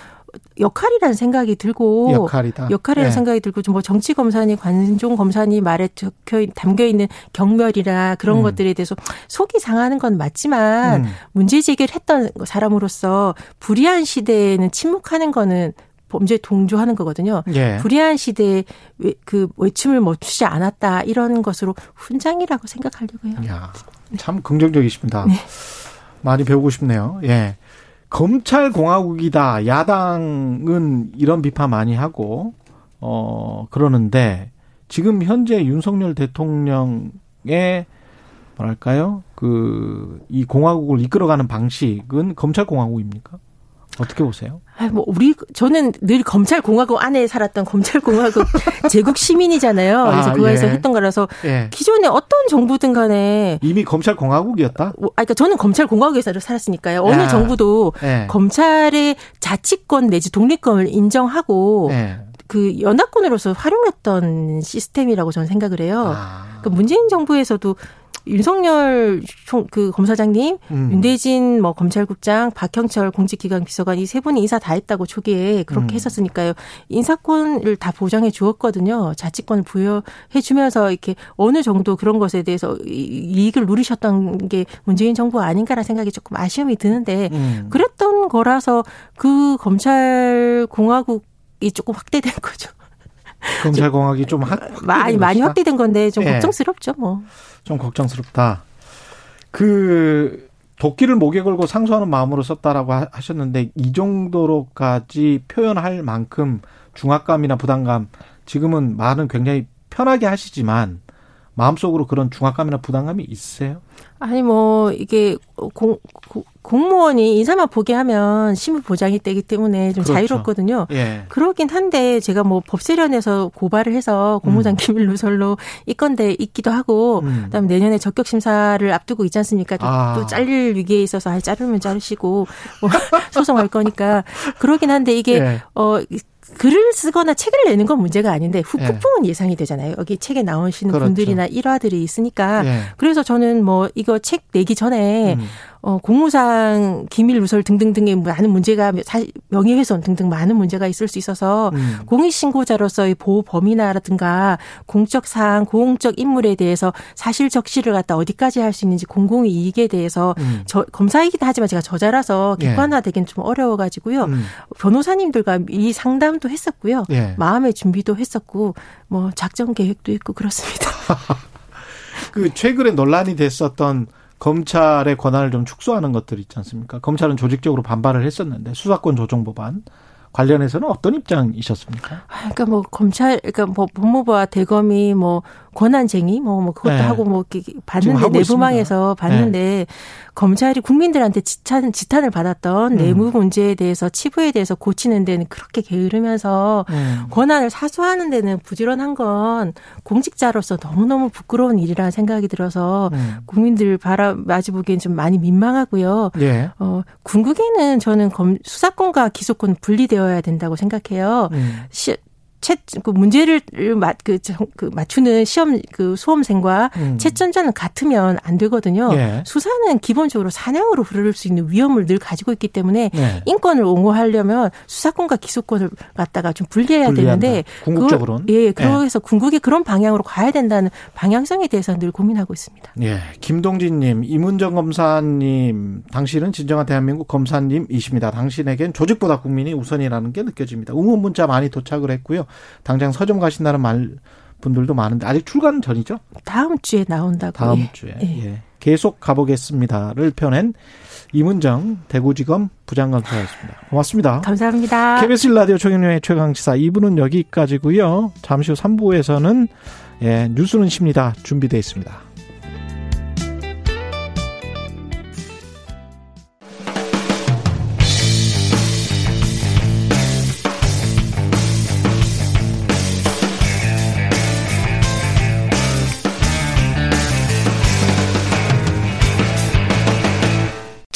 역할이라는 생각이 들고 역할이다. 역할이라는 예. 생각이 들고 좀 뭐 정치 검사니 관종 검사니 말에 적혀 담겨 있는 경멸이나 그런 음. 것들에 대해서 속이 상하는 건 맞지만 음. 문제 제기를 했던 사람으로서 불의한 시대에는 침묵하는 거는 범죄에 동조하는 거거든요. 예. 불의한 시대에 외- 그 외침을 멈추지 않았다 이런 것으로 훈장이라고 생각하려고요. 야, 참 긍정적이십니다. 네. 많이 배우고 싶네요. 예. 검찰 공화국이다. 야당은 이런 비판 많이 하고 어 그러는데 지금 현재 윤석열 대통령의 뭐랄까요? 그 이 공화국을 이끌어가는 방식은 검찰 공화국입니까? 어떻게 보세요? 아, 뭐 우리 저는 늘 검찰 공화국 안에 살았던 검찰 공화국 제국 시민이잖아요. 그래서 아, 그거에서 예. 했던 거라서 예. 기존에 어떤 정부든 간에 이미 검찰 공화국이었다. 뭐, 아, 그러니까 저는 검찰 공화국에서 살았으니까요. 어느 야. 정부도 예. 검찰의 자치권 내지 독립권을 인정하고 예. 그 연합권으로서 활용했던 시스템이라고 저는 생각을 해요. 아. 그 문재인 정부에서도 윤석열 총, 그 검사장님, 음. 윤대진 뭐 검찰국장, 박형철 공직기관 비서관 이 세 분이 인사 다 했다고 초기에 그렇게 음. 했었으니까요. 인사권을 다 보장해 주었거든요. 자치권을 부여해 주면서 이렇게 어느 정도 그런 것에 대해서 이- 이익을 누리셨던 게 문재인 정부 아닌가라는 생각이 조금 아쉬움이 드는데 음. 그랬던 거라서 그 검찰 공화국 이 조금 확대된 거죠. 검찰공학이 좀 확, 많이 확대된 많이 것이다? 확대된 건데 좀 예. 걱정스럽죠, 뭐. 좀 걱정스럽다. 그 도끼를 목에 걸고 상소하는 마음으로 썼다라고 하- 하셨는데 이 정도로까지 표현할 만큼 중압감이나 부담감 지금은 말은 굉장히 편하게 하시지만 마음속으로 그런 중압감이나 부담감이 있으세요? 아니 뭐 이게 공, 고- 공무원이 인사만 보게 하면 신분 보장이 되기 때문에 좀 그렇죠. 자유롭거든요. 예. 그러긴 한데 제가 뭐 법세련에서 고발을 해서 공무장 기밀 누설로 이건데 있기도 하고 음. 그다음에 내년에 적격 심사를 앞두고 있지 않습니까? 또, 아. 또 잘릴 위기에 있어서 아 자르면 자르시고 뭐 소송할 거니까 그러긴 한데 이게 예. 어 글을 쓰거나 책을 내는 건 문제가 아닌데 후 예. 폭풍은 예 상이 되잖아요. 여기 책에 나오시는 그렇죠. 분들이나 일화들이 있으니까 예. 그래서 저는 뭐 이거 책 내기 전에 음. 어 공무상 기밀 누설 등등등의 많은 문제가 명예훼손 등등 많은 문제가 있을 수 있어서 음. 공익신고자로서의 보호 범위나라든가 공적 사항, 공적 인물에 대해서 사실 적시를 갖다 어디까지 할 수 있는지 공공의 이익에 대해서 음. 저 검사이기도 하지만 제가 저자라서 예. 객관화되기는 좀 어려워가지고요. 음. 변호사님들과 이 상담도 했었고요. 예. 마음의 준비도 했었고 뭐 작전 계획도 있고 그렇습니다. 그 최근에 논란이 됐었던 검찰의 권한을 좀 축소하는 것들 있지 않습니까? 검찰은 조직적으로 반발을 했었는데 수사권 조정 법안 관련해서는 어떤 입장이셨습니까? 아, 그러니까 뭐 검찰, 그러니까 뭐 법무부와 대검이 뭐 권한쟁의 뭐, 뭐 그것도 네. 하고 뭐 봤는데 하고 네. 내부망에서 봤는데 검찰이 국민들한테 지탄 지탄을 받았던 음. 내부 문제에 대해서 치부에 대해서 고치는 데는 그렇게 게으르면서 음. 권한을 사수하는 데는 부지런한 건 공직자로서 너무너무 부끄러운 일이라는 생각이 들어서 음. 국민들 바라 마주 보기엔 좀 많이 민망하고요. 예. 어, 궁극에는 저는 검, 수사권과 기소권 분리되어야 된다고 생각해요. 음. 시, 채, 그 문제를 맞, 그, 정- 그 맞추는 시험 그 수험생과 음. 채점자는 같으면 안 되거든요. 예. 수사는 기본적으로 사냥으로 흐를 수 있는 위험을 늘 가지고 있기 때문에 네. 인권을 옹호하려면 수사권과 기소권을 갖다가 좀 분리해야 분리한다. 되는데 궁극적으로는. 그걸, 예, 그래서 궁극이 그런 방향으로 가야 된다는 방향성에 대해서 늘 고민하고 있습니다. 예. 김동진님, 이문정 검사님, 당신은 진정한 대한민국 검사님이십니다. 당신에겐 조직보다 국민이 우선이라는 게 느껴집니다. 응원 문자 많이 도착을 했고요. 당장 서점 가신다는 말 분들도 많은데 아직 출간 전이죠? 다음 주에 나온다고. 다음 예. 주에. 예. 예. 계속 가보겠습니다를 펴낸 이문정 대구지검 부장검사였습니다. 고맙습니다. 감사합니다. KBS 라디오 최경영의 최강시사 2부는 여기까지고요. 잠시 후 3부에서는 예, 뉴스는 쉽니다. 준비되어 있습니다.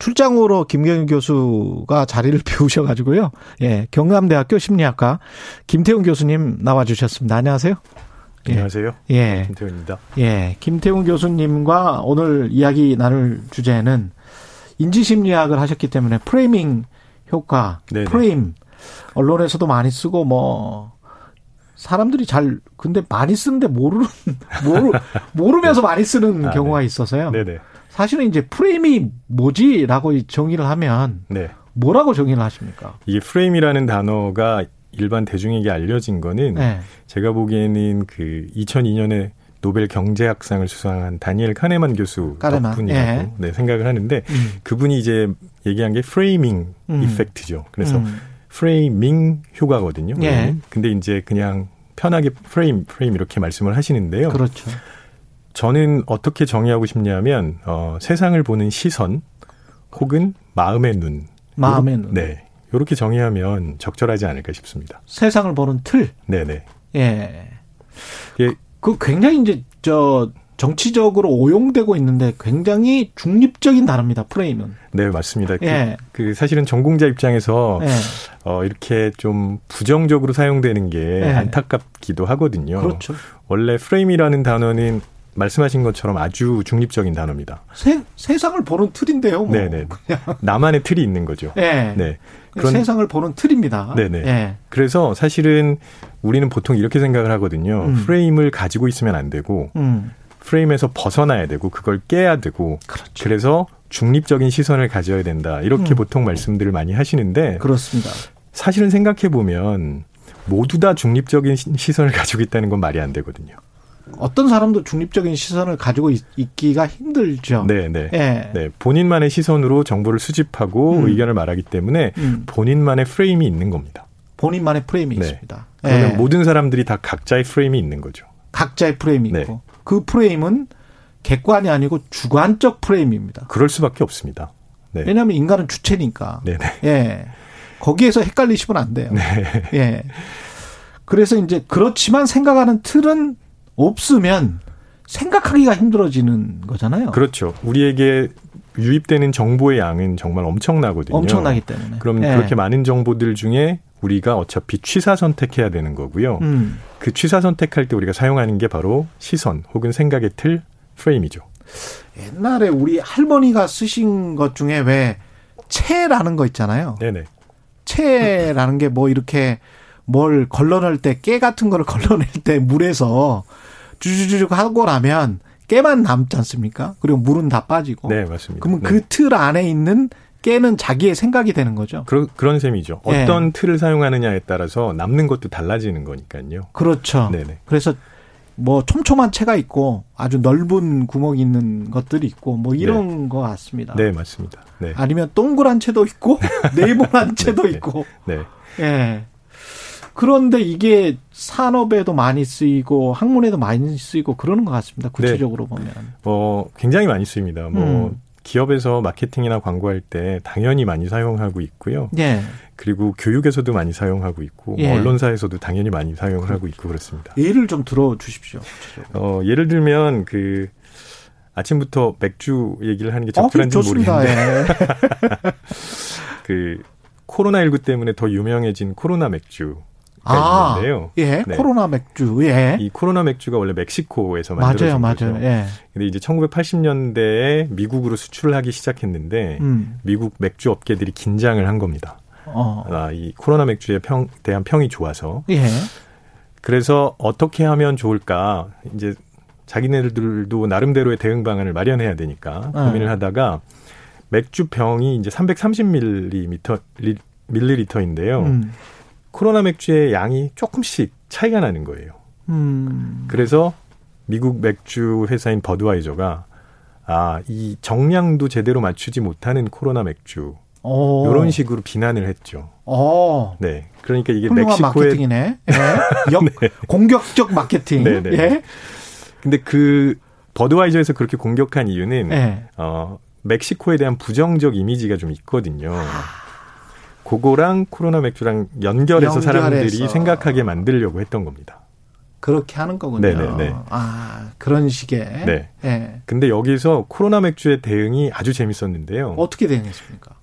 출장으로 김경일 교수가 자리를 비우셔가지고요. 예, 경남대학교 심리학과 김태훈 교수님 나와주셨습니다. 안녕하세요. 예. 안녕하세요. 예. 김태훈입니다. 예, 김태훈 교수님과 오늘 이야기 나눌 주제는 인지심리학을 하셨기 때문에 프레이밍 효과, 네네. 프레임 언론에서도 많이 쓰고 뭐 사람들이 잘 근데 많이 쓰는데 모르는 모르 모르면서 많이 쓰는 아, 경우가 네. 있어서요. 네네. 사실은 이제 프레임이 뭐지라고 정의를 하면 네. 뭐라고 정의를 하십니까? 이게 프레임이라는 단어가 일반 대중에게 알려진 거는 네. 제가 보기에는 그 2002년에 노벨 경제학상을 수상한 다니엘 카네만 교수 카네만, 덕분이라고 예. 네, 생각을 하는데 음. 그분이 이제 얘기한 게 framing 음. effect죠. 그래서 음. framing 효과거든요. 예. 근데 이제 그냥 편하게 프레임 프레임 이렇게 말씀을 하시는데요. 그렇죠. 저는 어떻게 정의하고 싶냐면 어, 세상을 보는 시선 혹은 마음의 눈. 마음의 눈. 네. 이렇게 정의하면 적절하지 않을까 싶습니다. 세상을 보는 틀. 네네. 예. 예. 그 굉장히 이제 저 정치적으로 오용되고 있는데 굉장히 중립적인 단어입니다. 프레임은. 네, 맞습니다. 예. 그, 그 사실은 전공자 입장에서 예. 어, 이렇게 좀 부정적으로 사용되는 게 예. 안타깝기도 하거든요. 그렇죠. 원래 프레임이라는 단어는 말씀하신 것처럼 아주 중립적인 단어입니다. 세, 세상을 보는 틀인데요. 뭐. 네네. 나만의 틀이 있는 거죠. 예. 네. 그런 세상을 보는 틀입니다. 네네. 예. 그래서 사실은 우리는 보통 이렇게 생각을 하거든요. 음. 프레임을 가지고 있으면 안 되고 음. 프레임에서 벗어나야 되고 그걸 깨야 되고 그렇죠. 그래서 중립적인 시선을 가져야 된다. 이렇게 음. 보통 말씀들을 많이 하시는데 그렇습니다. 사실은 생각해 보면 모두 다 중립적인 시- 시선을 가지고 있다는 건 말이 안 되거든요. 어떤 사람도 중립적인 시선을 가지고 있, 기가 힘들죠. 네, 네. 예. 네, 본인만의 시선으로 정보를 수집하고 음. 의견을 말하기 때문에 음. 본인만의 프레임이 있는 겁니다. 본인만의 프레임이 네. 있습니다. 그러면 예. 모든 사람들이 다 각자의 프레임이 있는 거죠. 각자의 프레임이 네. 있고 그 프레임은 객관이 아니고 주관적 프레임입니다. 그럴 수밖에 없습니다. 네. 왜냐하면 인간은 주체니까. 네, 네. 예. 거기에서 헷갈리시면 안 돼요. 예. 그래서 이제 그렇지만 생각하는 틀은 없으면 생각하기가 힘들어지는 거잖아요. 그렇죠. 우리에게 유입되는 정보의 양은 정말 엄청나거든요. 엄청나기 때문에. 그럼 예. 그렇게 많은 정보들 중에 우리가 어차피 취사 선택해야 되는 거고요. 음. 그 취사 선택할 때 우리가 사용하는 게 바로 시선 혹은 생각의 틀, 프레임이죠. 옛날에 우리 할머니가 쓰신 것 중에 왜 채라는 거 있잖아요. 네네. 채라는 게 뭐 이렇게 뭘 걸러낼 때 깨 같은 거를 걸러낼 때 물에서 주주주죽 하고 나면 깨만 남지 않습니까? 그리고 물은 다 빠지고. 네, 맞습니다. 그러면 네. 그틀 안에 있는 깨는 자기의 생각이 되는 거죠. 그런 그런 셈이죠. 예. 어떤 틀을 사용하느냐에 따라서 남는 것도 달라지는 거니까요. 그렇죠. 네네. 그래서 뭐 촘촘한 채가 있고 아주 넓은 구멍이 있는 것들이 있고 뭐 이런 것 같습니다. 네, 맞습니다. 네. 아니면 동그란 채도 있고 네모난 채도 네. 있고. 네. 예. 그런데 이게 산업에도 많이 쓰이고 학문에도 많이 쓰이고 그러는 것 같습니다. 구체적으로 보면. 어, 굉장히 많이 쓰입니다. 뭐 음. 기업에서 마케팅이나 광고할 때 당연히 많이 사용하고 있고요. 예. 그리고 교육에서도 많이 사용하고 있고 뭐 예. 언론사에서도 당연히 많이 사용을 하고 있고 그렇습니다. 예를 좀 들어 주십시오. 어, 예를 들면 그 아침부터 맥주 얘기를 하는 게 어, 적절한지 좋습니다. 모르겠는데 예. 그 코로나19 때문에 더 유명해진 코로나 맥주가 아, 있는데요. 예. 네. 코로나 맥주. 예. 이 코로나 맥주가 원래 멕시코에서 맞아요, 만들어진 맞아요. 거죠. 예. 근데 이제 1980년대에 미국으로 수출을 하기 시작했는데 음. 미국 맥주 업계들이 긴장을 한 겁니다. 어. 아, 이 코로나 맥주에 평, 대한 평이 좋아서 예. 그래서 어떻게 하면 좋을까 이제 자기네들도 나름대로의 대응 방안을 마련해야 되니까 네. 고민을 하다가 맥주 병이 이제 330ml 밀리리터인데요. 음. 코로나 맥주의 양이 조금씩 차이가 나는 거예요. 음. 그래서 미국 맥주 회사인 버드와이저가 아, 이 정량도 제대로 맞추지 못하는 코로나 맥주 오. 이런 식으로 비난을 했죠. 어. 네. 그러니까 이게 멕시코의 마케팅이네. 예. 역, 공격적 마케팅. 네, 네. 예. 근데 그 버드와이저에서 그렇게 공격한 이유는 예. 어 멕시코에 대한 부정적 이미지가 좀 있거든요. 아. 그거랑 코로나 맥주랑 연결해서 연결해서. 사람들이 생각하게 만들려고 했던 겁니다. 그렇게 하는 거군요. 네네네. 아, 그런 식의. 네. 예. 근데 여기서 코로나 맥주의 대응이 아주 재밌었는데요. 어떻게 대응했습니까?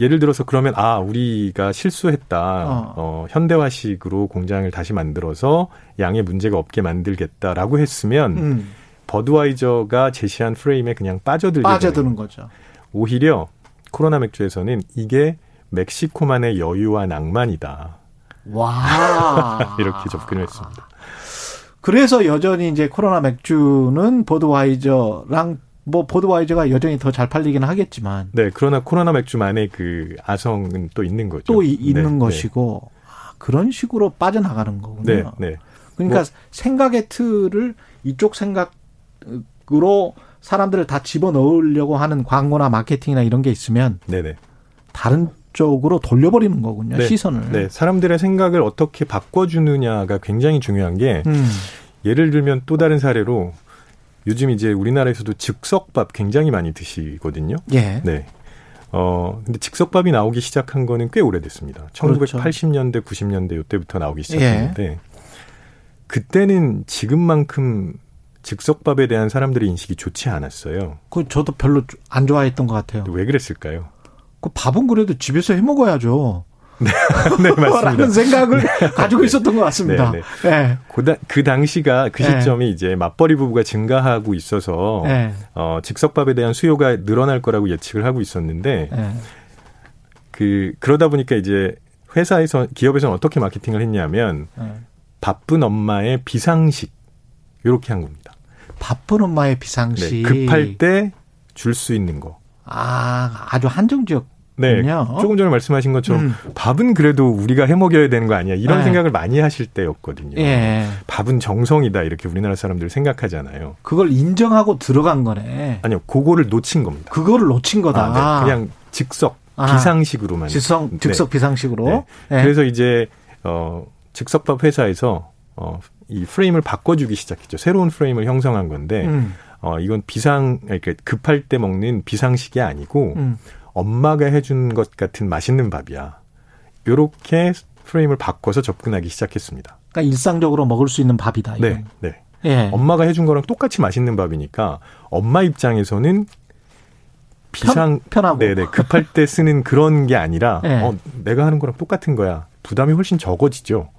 예를 들어서 그러면 아 우리가 실수했다. 어. 어. 현대화식으로 공장을 다시 만들어서 양에 문제가 없게 만들겠다라고 했으면 음. 버드와이저가 제시한 프레임에 그냥 빠져들게 빠져드는 거죠. 오히려 코로나 맥주에서는 이게 멕시코만의 여유와 낭만이다. 와. 이렇게 접근을 했습니다. 그래서 여전히 이제 코로나 맥주는 보드와이저랑 뭐 보드와이저가 여전히 더 잘 팔리기는 하겠지만 네, 그러나 코로나 맥주만의 그 아성은 또 있는 거죠. 또 이- 네, 있는 네. 것이고 아, 그런 식으로 빠져나가는 거군요. 네, 네. 그러니까 뭐- 생각의 틀을 이쪽 생각으로 사람들을 다 집어 넣으려고 하는 광고나 마케팅이나 이런 게 있으면 네, 네. 다른 쪽으로 돌려버리는 거군요. 네, 시선을. 네, 사람들의 생각을 어떻게 바꿔주느냐가 굉장히 중요한 게 음. 예를 들면 또 다른 사례로 요즘 이제 우리나라에서도 즉석밥 굉장히 많이 드시거든요. 예. 네. 어, 근데 즉석밥이 나오기 시작한 거는 꽤 오래됐습니다. 그렇죠. 1980년대, 90년대 요때부터 나오기 시작했는데 그때는 지금만큼 즉석밥에 대한 사람들의 인식이 좋지 않았어요. 그 저도 별로 안 좋아했던 것 같아요. 왜 그랬을까요? 그 밥은 그래도 집에서 해 먹어야죠. 네, 맞습니다. 라는 생각을 가지고 네. 있었던 것 같습니다. 네, 네. 그, 다- 그 당시가 그 네. 시점이 이제 맞벌이 부부가 증가하고 있어서 네. 어, 즉석밥에 대한 수요가 늘어날 거라고 예측을 하고 있었는데 네. 그 그러다 보니까 이제 회사에서 기업에서는 어떻게 마케팅을 했냐면 네. 바쁜 엄마의 비상식 이렇게 한 겁니다. 바쁜 엄마의 네, 비상식. 급할 때 줄 수 있는 거. 아, 아주 한정적. 네. 조금 전에 말씀하신 것처럼 음. 밥은 그래도 우리가 해 먹여야 되는 거 아니야 이런 네. 생각을 많이 하실 때였거든요. 예. 밥은 정성이다 이렇게 우리나라 사람들 생각하잖아요. 그걸 인정하고 들어간 거네. 아니요, 그거를 놓친 겁니다. 그거를 놓친 거다. 아, 네. 그냥 즉석 아. 비상식으로만. 즉석, 네. 즉석 비상식으로. 네. 예. 그래서 이제 어 즉석밥 회사에서 어이 프레임을 바꿔 주기 시작했죠. 새로운 프레임을 형성한 건데 음, 어 이건 비상 그러니까 급할 때 먹는 비상식이 아니고 음. 엄마가 해준 것 같은 맛있는 밥이야. 요렇게 프레임을 바꿔서 접근하기 시작했습니다. 그러니까 일상적으로 먹을 수 있는 밥이다. 이건. 네, 네. 예. 엄마가 해준 거랑 똑같이 맛있는 밥이니까 엄마 입장에서는 비상 편, 하고 네네 급할 때 쓰는 그런 게 아니라 네. 어, 내가 하는 거랑 똑같은 거야 부담이 훨씬 적어지죠.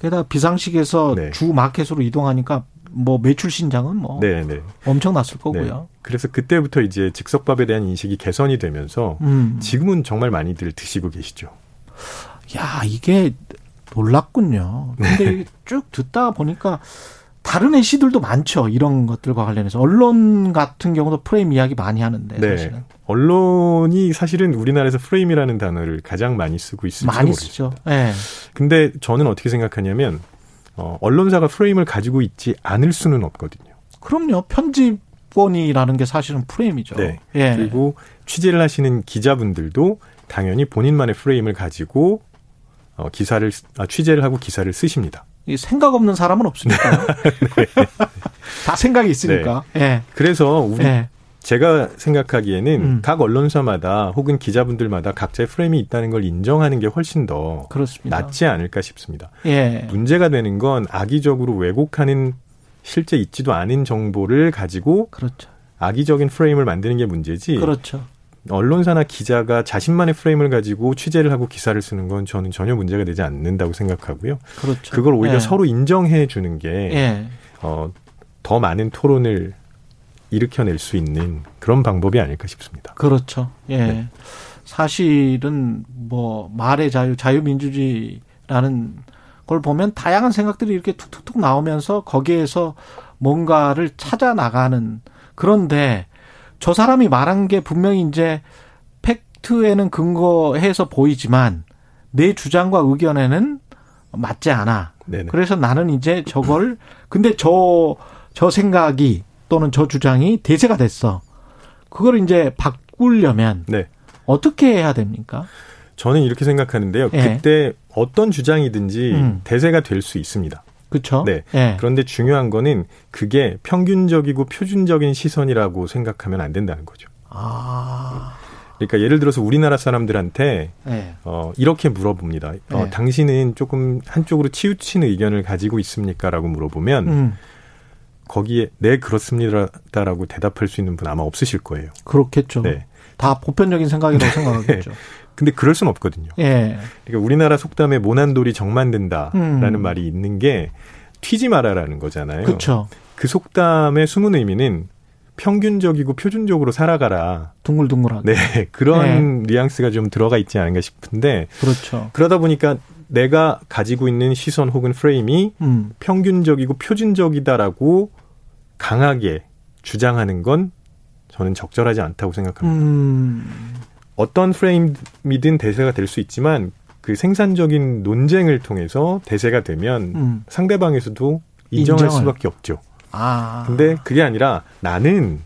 게다가 비상식에서 네. 주 마켓으로 이동하니까 뭐 매출 신장은 뭐 네네. 엄청났을 네. 거고요. 그래서 그때부터 이제 즉석밥에 대한 인식이 개선이 되면서 음. 지금은 정말 많이들 드시고 계시죠. 야, 이게 놀랍군요. 근데 네. 쭉 듣다 보니까 다른 애시들도 많죠. 이런 것들과 관련해서. 언론 같은 경우도 프레임 이야기 많이 하는데 네. 사실은. 언론이 사실은 우리나라에서 프레임이라는 단어를 가장 많이 쓰고 있을지 많이 모르겠어요. 쓰죠. 예. 근데 저는 어떻게 생각하냐면 어, 언론사가 프레임을 가지고 있지 않을 수는 없거든요. 그럼요. 편집본이라는 게 사실은 프레임이죠. 네. 예. 그리고 취재를 하시는 기자분들도 당연히 본인만의 프레임을 가지고 어, 기사를 쓰- 아, 취재를 하고 기사를 쓰십니다. 이 생각 없는 사람은 없으니까. 네. 다 생각이 있으니까. 예. 그래서 우리 예. 제가 생각하기에는 음. 각 언론사마다 혹은 기자분들마다 각자의 프레임이 있다는 걸 인정하는 게 훨씬 더 그렇습니다. 낫지 않을까 싶습니다. 예. 문제가 되는 건 악의적으로 왜곡하는 실제 있지도 않은 정보를 가지고 그렇죠. 악의적인 프레임을 만드는 게 문제지. 그렇죠. 언론사나 기자가 자신만의 프레임을 가지고 취재를 하고 기사를 쓰는 건 저는 전혀 문제가 되지 않는다고 생각하고요. 그렇죠. 그걸 오히려 예. 서로 인정해 주는 게 예. 어, 더 많은 토론을 일으켜낼 수 있는 그런 방법이 아닐까 싶습니다. 그렇죠. 예. 네. 사실은 뭐 말의 자유, 자유민주주의라는 걸 보면 다양한 생각들이 이렇게 툭툭툭 나오면서 거기에서 뭔가를 찾아 나가는 그런데 저 사람이 말한 게 분명히 이제 팩트에는 근거해서 보이지만 내 주장과 의견에는 맞지 않아. 네네. 그래서 나는 이제 저걸 근데 저저 생각이 또는 저 주장이 대세가 됐어. 그걸 이제 바꾸려면 네. 어떻게 해야 됩니까? 저는 이렇게 생각하는데요. 예. 그때 어떤 주장이든지 음. 대세가 될 수 있습니다. 그렇죠? 네. 예. 그런데 중요한 거는 그게 평균적이고 표준적인 시선이라고 생각하면 안 된다는 거죠. 아. 그러니까 예를 들어서 우리나라 사람들한테 예. 어, 이렇게 물어봅니다. 어, 네. 당신은 조금 한쪽으로 치우친 의견을 가지고 있습니까?라고 물어보면 음. 거기에 네 그렇습니다라고 대답할 수 있는 분 아마 없으실 거예요. 그렇겠죠. 네. 다 보편적인 생각이라고 생각하겠죠. 근데 그럴 수는 없거든요. 예. 그러니까 우리나라 속담에 모난돌이 정만든다라는 음. 말이 있는 게 튀지 마라라는 거잖아요. 그렇죠. 그 속담의 숨은 의미는 평균적이고 표준적으로 살아가라. 둥글둥글하게. 네, 그런 뉘앙스가 좀 들어가 있지 않은가 싶은데 그렇죠. 그러다 보니까 내가 가지고 있는 시선 혹은 프레임이 음. 평균적이고 표준적이다라고 강하게 주장하는 건 저는 적절하지 않다고 생각합니다. 음. 어떤 프레임이든 대세가 될 수 있지만 그 생산적인 논쟁을 통해서 대세가 되면 음. 상대방에서도 인정할 인정을. 수밖에 없죠. 아. 근데 그게 아니라 나는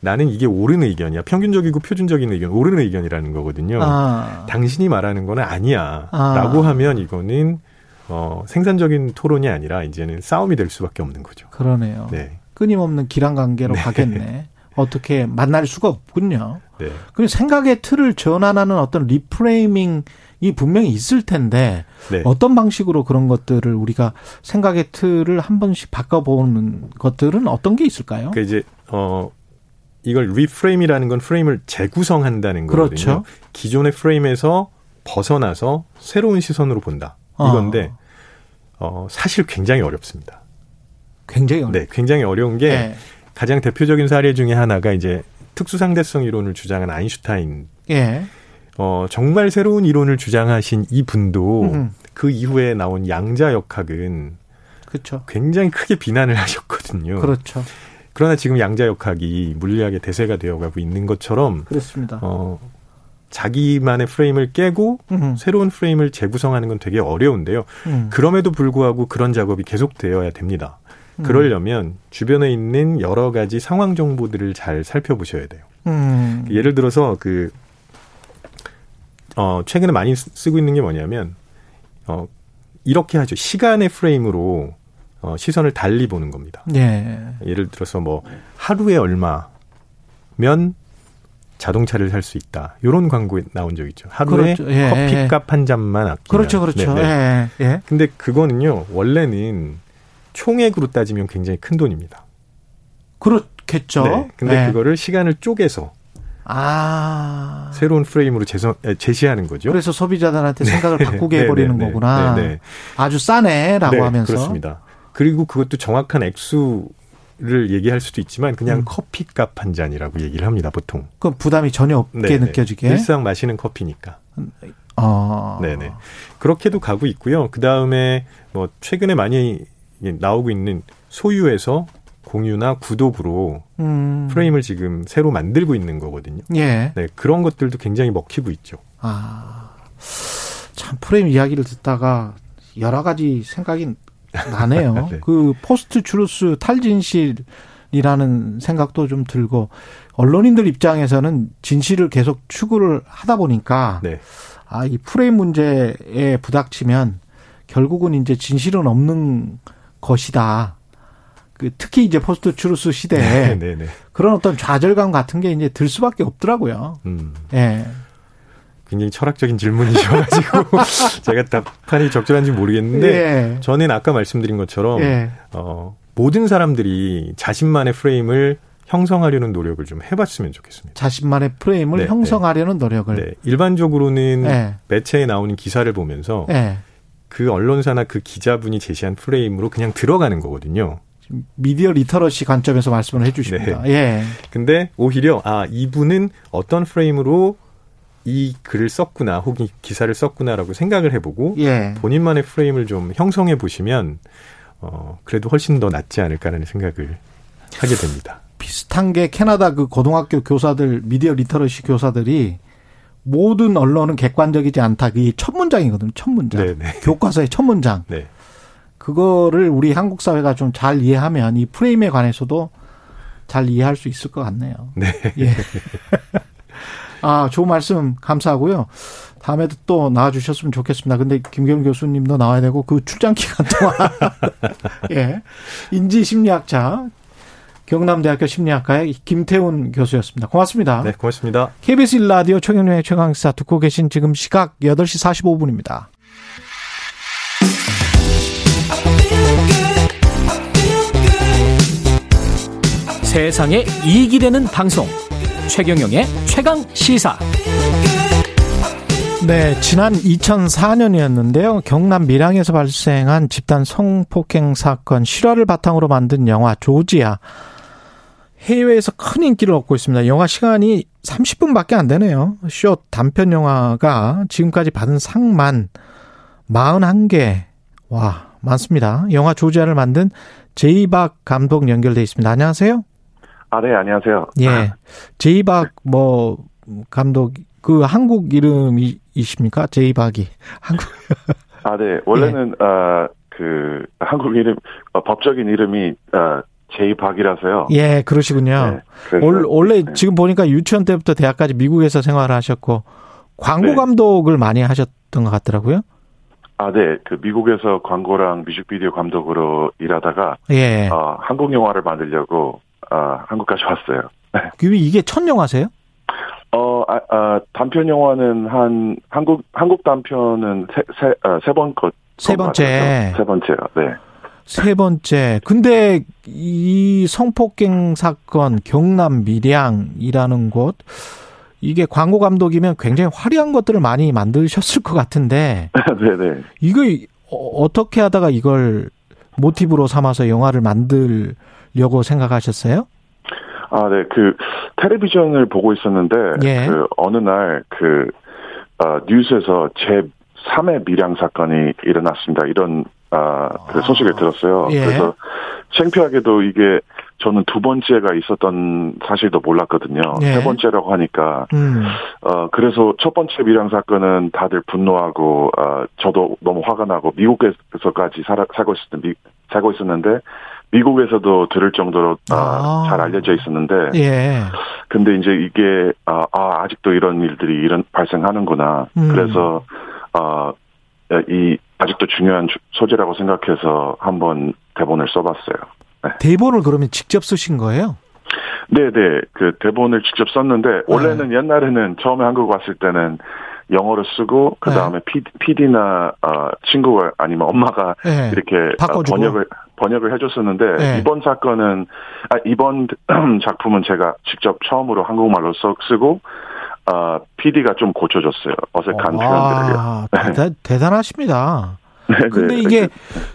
나는 이게 옳은 의견이야. 평균적이고 표준적인 의견, 옳은 의견이라는 거거든요. 아. 당신이 말하는 거는 아니야. 아. 라고 하면 이거는 어, 생산적인 토론이 아니라 이제는 싸움이 될 수밖에 없는 거죠. 그러네요. 네. 끊임없는 길항 관계로 네. 가겠네. 어떻게 만날 수가 없군요. 네. 그 생각의 틀을 전환하는 어떤 reframing이 분명히 있을 텐데 네. 어떤 방식으로 그런 것들을 우리가 생각의 틀을 한 번씩 바꿔보는 것들은 어떤 게 있을까요? 그 이제 어 이걸 reframe이라는 건 프레임을 재구성한다는 거거든요. 그렇죠. 기존의 프레임에서 벗어나서 새로운 시선으로 본다. 이건데 어 사실 굉장히 어렵습니다. 굉장히 어렵 네, 굉장히 어려운 게 예. 가장 대표적인 사례 중에 하나가 이제 특수상대성 이론을 주장한 아인슈타인. 예. 어, 정말 새로운 이론을 주장하신 이 분도 음. 그 이후에 나온 양자 역학은 그렇죠. 굉장히 크게 비난을 하셨거든요. 그렇죠. 그러나 지금 양자역학이 물리학의 대세가 되어가고 있는 것처럼 그렇습니다. 어, 자기만의 프레임을 깨고 음. 새로운 프레임을 재구성하는 건 되게 어려운데요. 음. 그럼에도 불구하고 그런 작업이 계속되어야 됩니다. 그러려면 주변에 있는 여러 가지 상황 정보들을 잘 살펴보셔야 돼요. 음. 예를 들어서 그, 어, 최근에 많이 쓰- 쓰고 있는 게 뭐냐면, 어, 이렇게 하죠. 시간의 프레임으로 어, 시선을 달리 보는 겁니다. 예. 예를 들어서 뭐, 하루에 얼마면 자동차를 살 수 있다. 요런 광고에 나온 적 있죠. 하루에 그렇죠. 예, 커피값 한 잔만 아끼면. 그렇죠, 그렇죠. 네, 네. 예. 예. 근데 그거는요, 원래는 총액으로 따지면 굉장히 큰 돈입니다. 그렇겠죠. 네. 근데 예. 그거를 시간을 쪼개서 아. 새로운 프레임으로 에, 제시하는 거죠. 그래서 소비자들한테 생각을 네. 바꾸게 네, 해버리는. 거구나. 네, 네. 아주 싸네라고 네, 하면서. 그렇습니다. 그리고 그것도 정확한 액수 를 얘기할 수도 있지만 그냥 음. 커피값 한 잔이라고 얘기를 합니다, 보통. 그 부담이 전혀 없게 네, 네. 느껴지게. 일상 마시는 커피니까. 어. 네네. 그렇게도 가고 있고요. 그 다음에 뭐 최근에 많이 나오고 있는 소유에서 공유나 구독으로 음. 프레임을 지금 새로 만들고 있는 거거든요. 예. 네, 그런 것들도 굉장히 먹히고 있죠. 아. 참 프레임 이야기를 듣다가 여러 가지 생각이 나네요. 네. 그 post truth 탈진실이라는 생각도 좀 들고 언론인들 입장에서는 진실을 계속 추구를 하다 보니까 네. 아, 이 프레임 문제에 부닥치면 결국은 이제 진실은 없는 것이다. 그 특히 이제 post truth 시대에 네, 네, 네. 그런 어떤 좌절감 같은 게 이제 들 수밖에 없더라고요. 음. 예. 굉장히 철학적인 질문이셔가지고 제가 답변이 적절한지 모르겠는데 예. 저는 아까 말씀드린 것처럼 예. 어, 모든 사람들이 자신만의 프레임을 형성하려는 노력을 좀 해봤으면 좋겠습니다. 자신만의 프레임을 네, 형성하려는 노력을. 네, 일반적으로는 예. 매체에 나오는 기사를 보면서 예. 그 언론사나 그 기자분이 제시한 프레임으로 그냥 들어가는 거거든요. 미디어 literacy 관점에서 말씀을 해 주십니다. 예. 근데 오히려 아 이분은 어떤 프레임으로 이 글을 썼구나 혹은 기사를 썼구나라고 생각을 해보고 예. 본인만의 프레임을 좀 형성해 보시면 어 그래도 훨씬 더 낫지 않을까라는 생각을 하게 됩니다. 비슷한 게 캐나다 그 고등학교 교사들 미디어 literacy 교사들이 모든 언론은 객관적이지 않다. 그게 첫 문장이거든요. 첫 문장. 네네. 교과서의 첫 문장. 네. 그거를 우리 한국 사회가 좀 잘 이해하면 이 프레임에 관해서도 잘 이해할 수 있을 것 같네요. 네. 예. 아, 좋은 말씀 감사하고요. 다음에도 또 나와주셨으면 좋겠습니다. 근데 김경훈 교수님도 나와야 되고 그 출장 기간 동안 예 인지 심리학자 경남대학교 심리학과의 김태훈 교수였습니다. 고맙습니다. 네, 고맙습니다. KBS 1라디오 최경련의 최강시사 듣고 계신 지금 시각 8시 45분입니다. 세상에 이익이 되는 방송 최경영의 최강 시사 네, 지난 2004년이었는데요. 경남 밀양에서 발생한 집단 성폭행 사건 실화를 바탕으로 만든 영화 조지아. 해외에서 큰 인기를 얻고 있습니다. 영화 시간이 30분밖에 안 되네요. 쇼 단편 영화가 지금까지 받은 상만 41개. 와, 많습니다. 영화 조지아를 만든 제이박 감독 연결돼 있습니다. 안녕하세요. 아, 네, 안녕하세요. 예. 제이박 뭐 감독 그 한국 이름이십니까? 제이박이. 한국 아, 네. 원래는, 어, 그, 한국 이름, 어, 법적인 이름이, 어, 제이박이라서요. 예, 그러시군요. 네, 올- 원래 네. 지금 보니까 유치원 때부터 대학까지 미국에서 생활을 하셨고 광고 네. 감독을 많이 하셨던 것 같더라고요. 아, 네. 그 미국에서 광고랑 뮤직비디오 감독으로 일하다가 예. 어, 한국 영화를 만들려고 어, 한국까지 왔어요. 그럼 이게 첫 영화세요? 어, 아, 아, 단편 영화는 한 한국 한국 단편은 세세번 것. 세 번째. 세 번째요. 네. 세 번째. 근데 이 성폭행 사건 경남 밀양이라는 곳 이게 광고 감독이면 굉장히 화려한 것들을 많이 만드셨을 것 같은데. 네네. 이거 어떻게 하다가 이걸 모티브로 삼아서 영화를 만들 려고 생각하셨어요? 아, 네. 그 텔레비전을 보고 있었는데 예. 그 어느 날그 어, 뉴스에서 제 3회 밀양 사건이 일어났습니다. 이런 아, 그 소식을 들었어요. 예. 그래서 창피하게도 이게 저는 두 번째가 있었던 사실도 몰랐거든요. 예. 세 번째라고 하니까 음. 어 그래서 첫 번째 밀양 사건은 다들 분노하고 어 저도 너무 화가 나고 미국에서까지 살아, 살고 있었는데 미, 살고 있었는데 미국에서도 들을 정도로 아. 잘 알려져 있었는데 예. 근데 이제 이게 아, 아 아직도 이런 일들이 이런 발생하는구나. 음. 그래서 어이 아직도 중요한 소재라고 생각해서 한번 대본을 써봤어요. 네. 대본을 그러면 직접 쓰신 거예요? 네네. 그 대본을 직접 썼는데, 원래는 네. 옛날에는 처음에 한국 왔을 때는 영어로 쓰고, 그 다음에 네. PD나, 어, 친구가 아니면 엄마가 네. 이렇게 바꿔주고. 번역을, 번역을 해줬었는데, 네. 이번 사건은, 아, 이번 작품은 제가 직접 처음으로 한국말로 써, 쓰고, 어, PD가 좀 고쳐줬어요. 어색한 표현들을요. 아, 대단, 대단 하십니다. 네, 근데 이게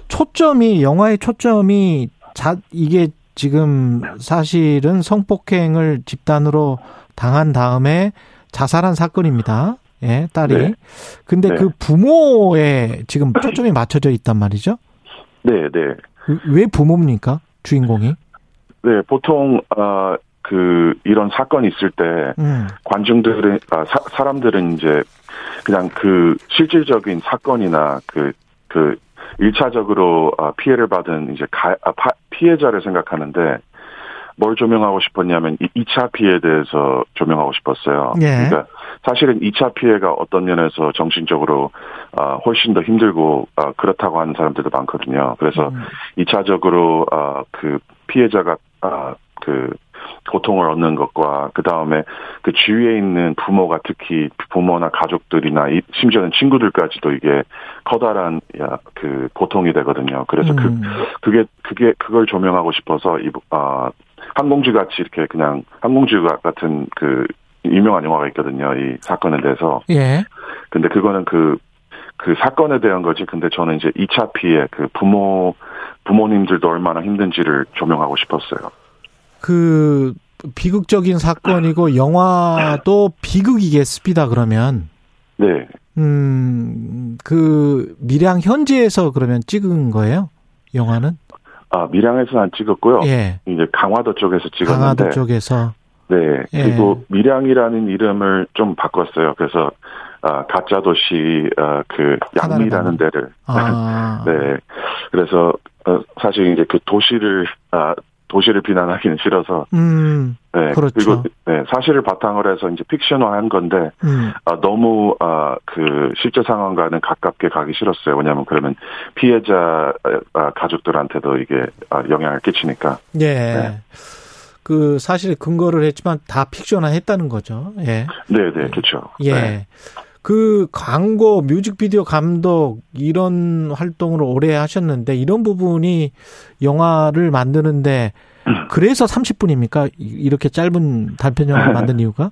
초점이, 영화의 초점이 자, 이게 지금 사실은 성폭행을 집단으로 당한 다음에 자살한 사건입니다. 예, 딸이. 네. 근데 네. 그 부모에 지금 초점이 맞춰져 있단 말이죠? 네, 네. 왜 부모입니까? 주인공이? 네, 보통, 어, 그, 이런 사건이 있을 때, 음. 관중들은, 아, 사, 사람들은 이제, 그냥 그, 실질적인 사건이나 그, 그, 1차적으로 어, 피해를 받은 이제 가, 아, 피해자를 생각하는데 뭘 조명하고 싶었냐면 2차 피해에 대해서 조명하고 싶었어요. 예. 그러니까 사실은 2차 피해가 어떤 면에서 정신적으로 어, 훨씬 더 힘들고 어, 그렇다고 하는 사람들도 많거든요. 그래서 음. 2차적으로 어, 그 피해자가 어, 그 고통을 얻는 것과 그 다음에 그 주위에 있는 부모가 특히 부모나 가족들이나 심지어는 친구들까지도 이게 커다란 그 고통이 되거든요. 그래서 음. 그 그게 그게 그걸 조명하고 싶어서 이 아, 항공주 같이 이렇게 그냥 항공주 같은 그 유명한 영화가 있거든요. 이 사건에 대해서. 예. 근데 그거는 그, 그 사건에 대한 거지. 근데 저는 이제 2차 피해, 그 부모, 부모님들도 얼마나 힘든지를 조명하고 싶었어요. 그, 비극적인 사건이고, 영화도 비극이겠습니다, 그러면. 네. 음, 그, 밀양 현지에서 그러면 찍은 거예요? 영화는? 아, 밀양에서 안 찍었고요. 예. 이제 강화도 쪽에서 찍었는데. 강화도 쪽에서. 네. 예. 그리고 밀양이라는 이름을 좀 바꿨어요. 그래서 아, 가짜 도시 아, 그 양미라는 데를 아. 네. 그래서 어, 사실 이제 그 도시를 아, 도시를 비난하기는 싫어서 음. 네. 그렇죠. 그리고 네, 사실을 바탕으로 해서 이제 픽션화한 건데 음. 아, 너무 아, 그 실제 상황과는 가깝게 가기 싫었어요. 왜냐하면 그러면 피해자 아, 가족들한테도 이게 아, 영향을 끼치니까. 예. 네. 그 사실 근거를 했지만 다 픽션화 했다는 거죠. 예. 네, 네, 그렇죠. 예. 네. 그 광고, 뮤직비디오 감독 이런 활동을 오래 하셨는데 이런 부분이 영화를 만드는데 그래서 30분입니까? 이렇게 짧은 단편 영화를 만든 이유가?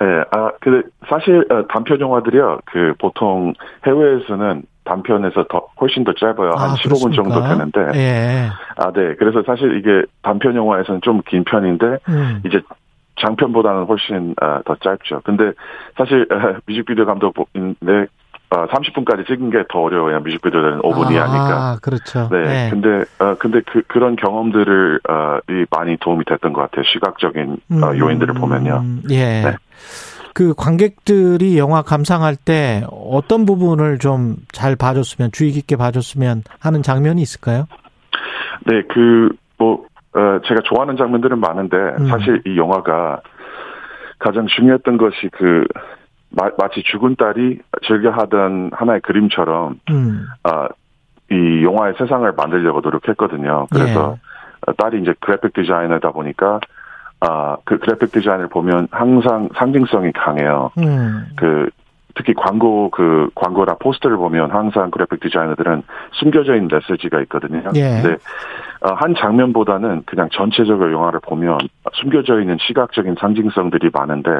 네, 아, 그 사실 단편 영화들이요. 그 보통 해외에서는 단편에서 더 훨씬 더 짧아요. 한 아, 15분 정도 그렇습니까? 되는데. 예. 아, 네. 그래서 사실 이게 단편 영화에서는 좀 긴 편인데 음. 이제 장편보다는 훨씬 아, 더 짧죠. 근데 사실 아, 뮤직비디오 감독인데 아, 30분까지 찍은 게 더 어려워요. 뮤직비디오는 5분 이하니까. 아, 그렇죠. 네. 네. 근데 어 근데 그 그런 경험들을 많이 도움이 됐던 것 같아요. 시각적인 어, 음, 요인들을 보면요. 예. 네. 그 관객들이 영화 감상할 때 어떤 부분을 좀 잘 봐줬으면 주의 깊게 봐줬으면 하는 장면이 있을까요? 네, 그, 뭐, 어, 제가 좋아하는 장면들은 많은데, 음. 사실 이 영화가 가장 중요했던 것이 그, 마, 치 죽은 딸이 즐겨 하던 하나의 그림처럼 음. 아, 이 영화의 세상을 만들려고 노력했거든요. 그래서 예. 딸이 이제 그래픽 디자이너다 보니까 아, 그 그래픽 디자인을 보면 항상 상징성이 강해요. 음. 그 특히 광고 그 광고나 포스터를 보면 항상 그래픽 디자이너들은 숨겨져 있는 메시지가 있거든요. 예. 근데 어, 한 장면보다는 그냥 전체적으로 영화를 보면 숨겨져 있는 시각적인 상징성들이 많은데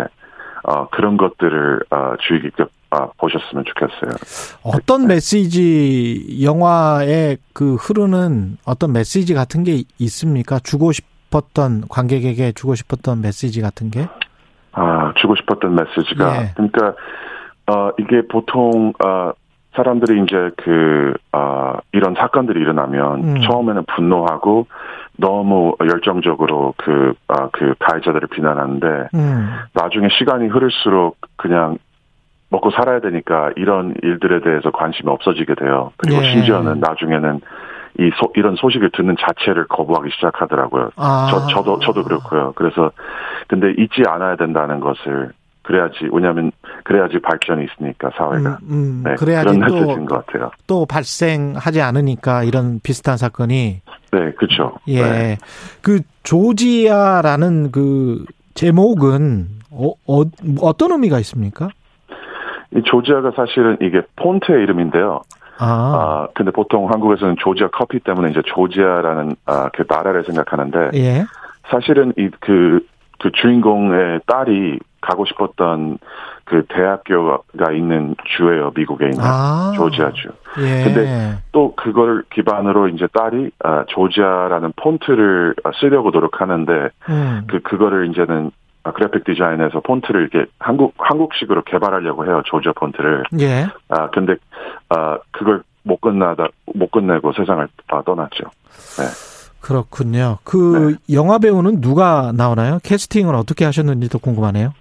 어, 그런 것들을 어, 주의 깊게 어, 보셨으면 좋겠어요. 어떤 메시지 영화에 그 흐르는 어떤 메시지 같은 게 있습니까? 주고 싶었던 관객에게 주고 싶었던 메시지 같은 게? 아, 주고 싶었던 메시지가 예. 그러니까 어 이게 보통 어 사람들이 이제 그, 어, 이런 사건들이 일어나면 음. 처음에는 분노하고 너무 열정적으로 그, 아, 그 가해자들을 비난하는데 음. 나중에 시간이 흐를수록 그냥 먹고 살아야 되니까 이런 일들에 대해서 관심이 없어지게 돼요. 그리고 예. 심지어는 나중에는 이 소, 이런 소식을 듣는 자체를 거부하기 시작하더라고요. 아. 저, 저도, 저도 그렇고요. 그래서, 근데 잊지 않아야 된다는 것을, 그래야지, 왜냐하면, 그래야지 발전이 있으니까, 사회가. 음, 음. 네, 그래야지 그런 또- 것 같아요. 또 발생하지 않으니까 이런 비슷한 사건이 네, 그렇죠. 예. 네. 그 조지아라는 그 제목은 어, 어, 어떤 의미가 있습니까? 이 조지아가 사실은 이게 폰트의 이름인데요. 아, 아, 근데 보통 한국에서는 조지아 커피 때문에 이제 조지아라는, 아, 그 나라를 생각하는데, 예. 사실은 이 그 그 주인공의 딸이 가고 싶었던 그 대학교가 있는 주예요, 미국에 있는 아. 조지아주. 예. 근데 또 그걸 기반으로 이제 딸이 아, 조지아라는 폰트를 아, 쓰려고 노력하는데 음. 그 그거를 이제는 아, 그래픽 디자인에서 폰트를 이렇게 한국 한국식으로 개발하려고 해요, 조지아 폰트를. 예. 아 근데 아 그걸 못 끝나다 못 끝내고 세상을 아, 떠났죠. 그렇군요. 그 영화 배우는 누가 나오나요? 캐스팅을 어떻게 하셨는지도 궁금하네요.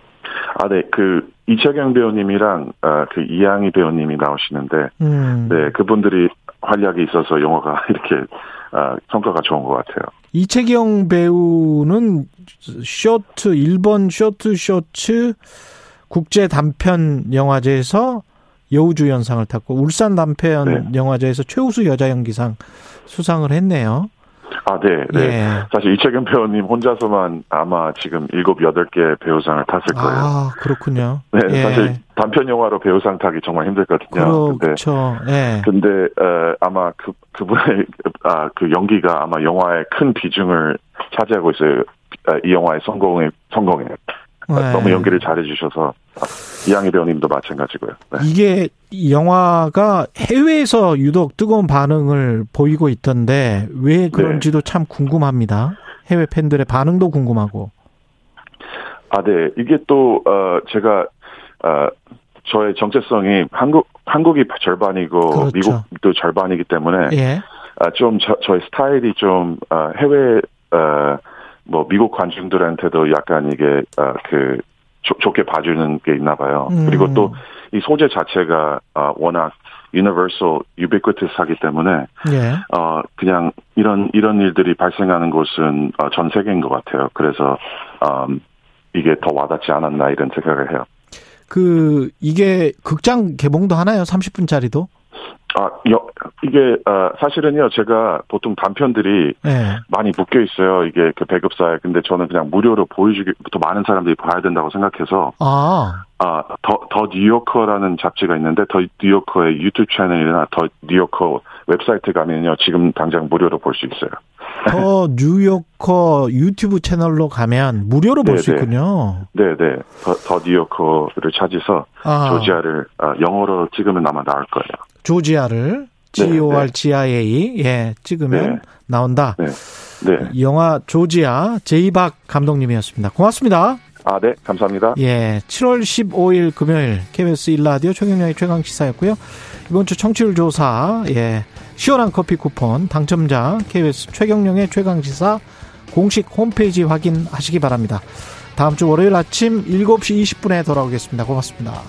아, 네, 그 이채경 배우님이랑 아, 그 이양희 배우님이 나오시는데, 음. 네, 그분들이 활약이 있어서 영화가 이렇게 아, 성과가 좋은 것 같아요. 이채경 배우는 쇼트 일본 쇼트 쇼츠 국제 단편 영화제에서 여우주연상을 탔고 울산 단편 네. 영화제에서 최우수 여자 연기상 수상을 했네요. 아, 네, 네. 예. 사실 이채경 배우님 혼자서만 아마 지금 일곱 여덟 개 배우상을 탔을 거예요. 아 그렇군요. 네, 예. 사실 단편 영화로 배우상 타기 정말 힘들거든요. 근데 그렇죠. 예. 근데 어, 아마 그 그분의 아, 그 연기가 아마 영화의 큰 비중을 차지하고 있어요. 아, 이 영화의 성공에 성공에 네. 너무 연기를 잘해주셔서 아, 이양희 배우님도 마찬가지고요. 네. 이게 이 영화가 해외에서 유독 뜨거운 반응을 보이고 있던데 왜 그런지도 참 궁금합니다. 해외 팬들의 반응도 궁금하고. 아, 네. 이게 또, 어, 제가, 어, 저의 정체성이 한국, 한국이 절반이고, 그렇죠. 미국도 절반이기 때문에, 예. 아, 좀, 저, 저의 스타일이 좀, 어, 해외, 어, 뭐, 미국 관중들한테도 약간 이게, 어, 그, 좋- 좋게 봐주는 게 있나 봐요. 음. 그리고 또, 이 소재 자체가, 어, 워낙, universal, ubiquitous하기 때문에, 예. 어, 그냥 이런, 이런 일들이 발생하는 곳은 어, 전 세계인 것 같아요. 그래서, 음, 이게 더 와닿지 않았나 이런 생각을 해요. 그 이게 극장 개봉도 하나요? 30분짜리도? 아, 여, 이게, 어, 사실은요, 제가 보통 단편들이 예. 많이 묶여 있어요. 이게 그 배급사에. 근데 저는 그냥 무료로 보여주기, 더 많은 사람들이 봐야 된다고 생각해서, 아, 아, 더, The New Yorker라는 잡지가 있는데, The New Yorker의 YouTube 채널이나 The New Yorker 웹사이트 가면요, 지금 당장 무료로 볼 수 있어요. The New Yorker YouTube 채널로 가면 무료로 볼수 네, 네. 있군요. 네네. 더, The New Yorker를 찾아서, 아. 조지아를, 아, 영어로 찍으면 아마 나올 거예요. 조지아를 네, G O R G I A 예 찍으면 네. 나온다. 네. 네. 영화 조지아 제이박 감독님이었습니다. 고맙습니다. 아, 네. 감사합니다. 예, 7월 15일 금요일 KBS 1라디오 최경영의 최강 시사였고요. 이번 주 청취율 조사 예 시원한 커피 쿠폰 당첨자 KBS 최경영의 최강 시사 공식 홈페이지 확인하시기 바랍니다. 다음 주 월요일 아침 7시 20분에 돌아오겠습니다. 고맙습니다.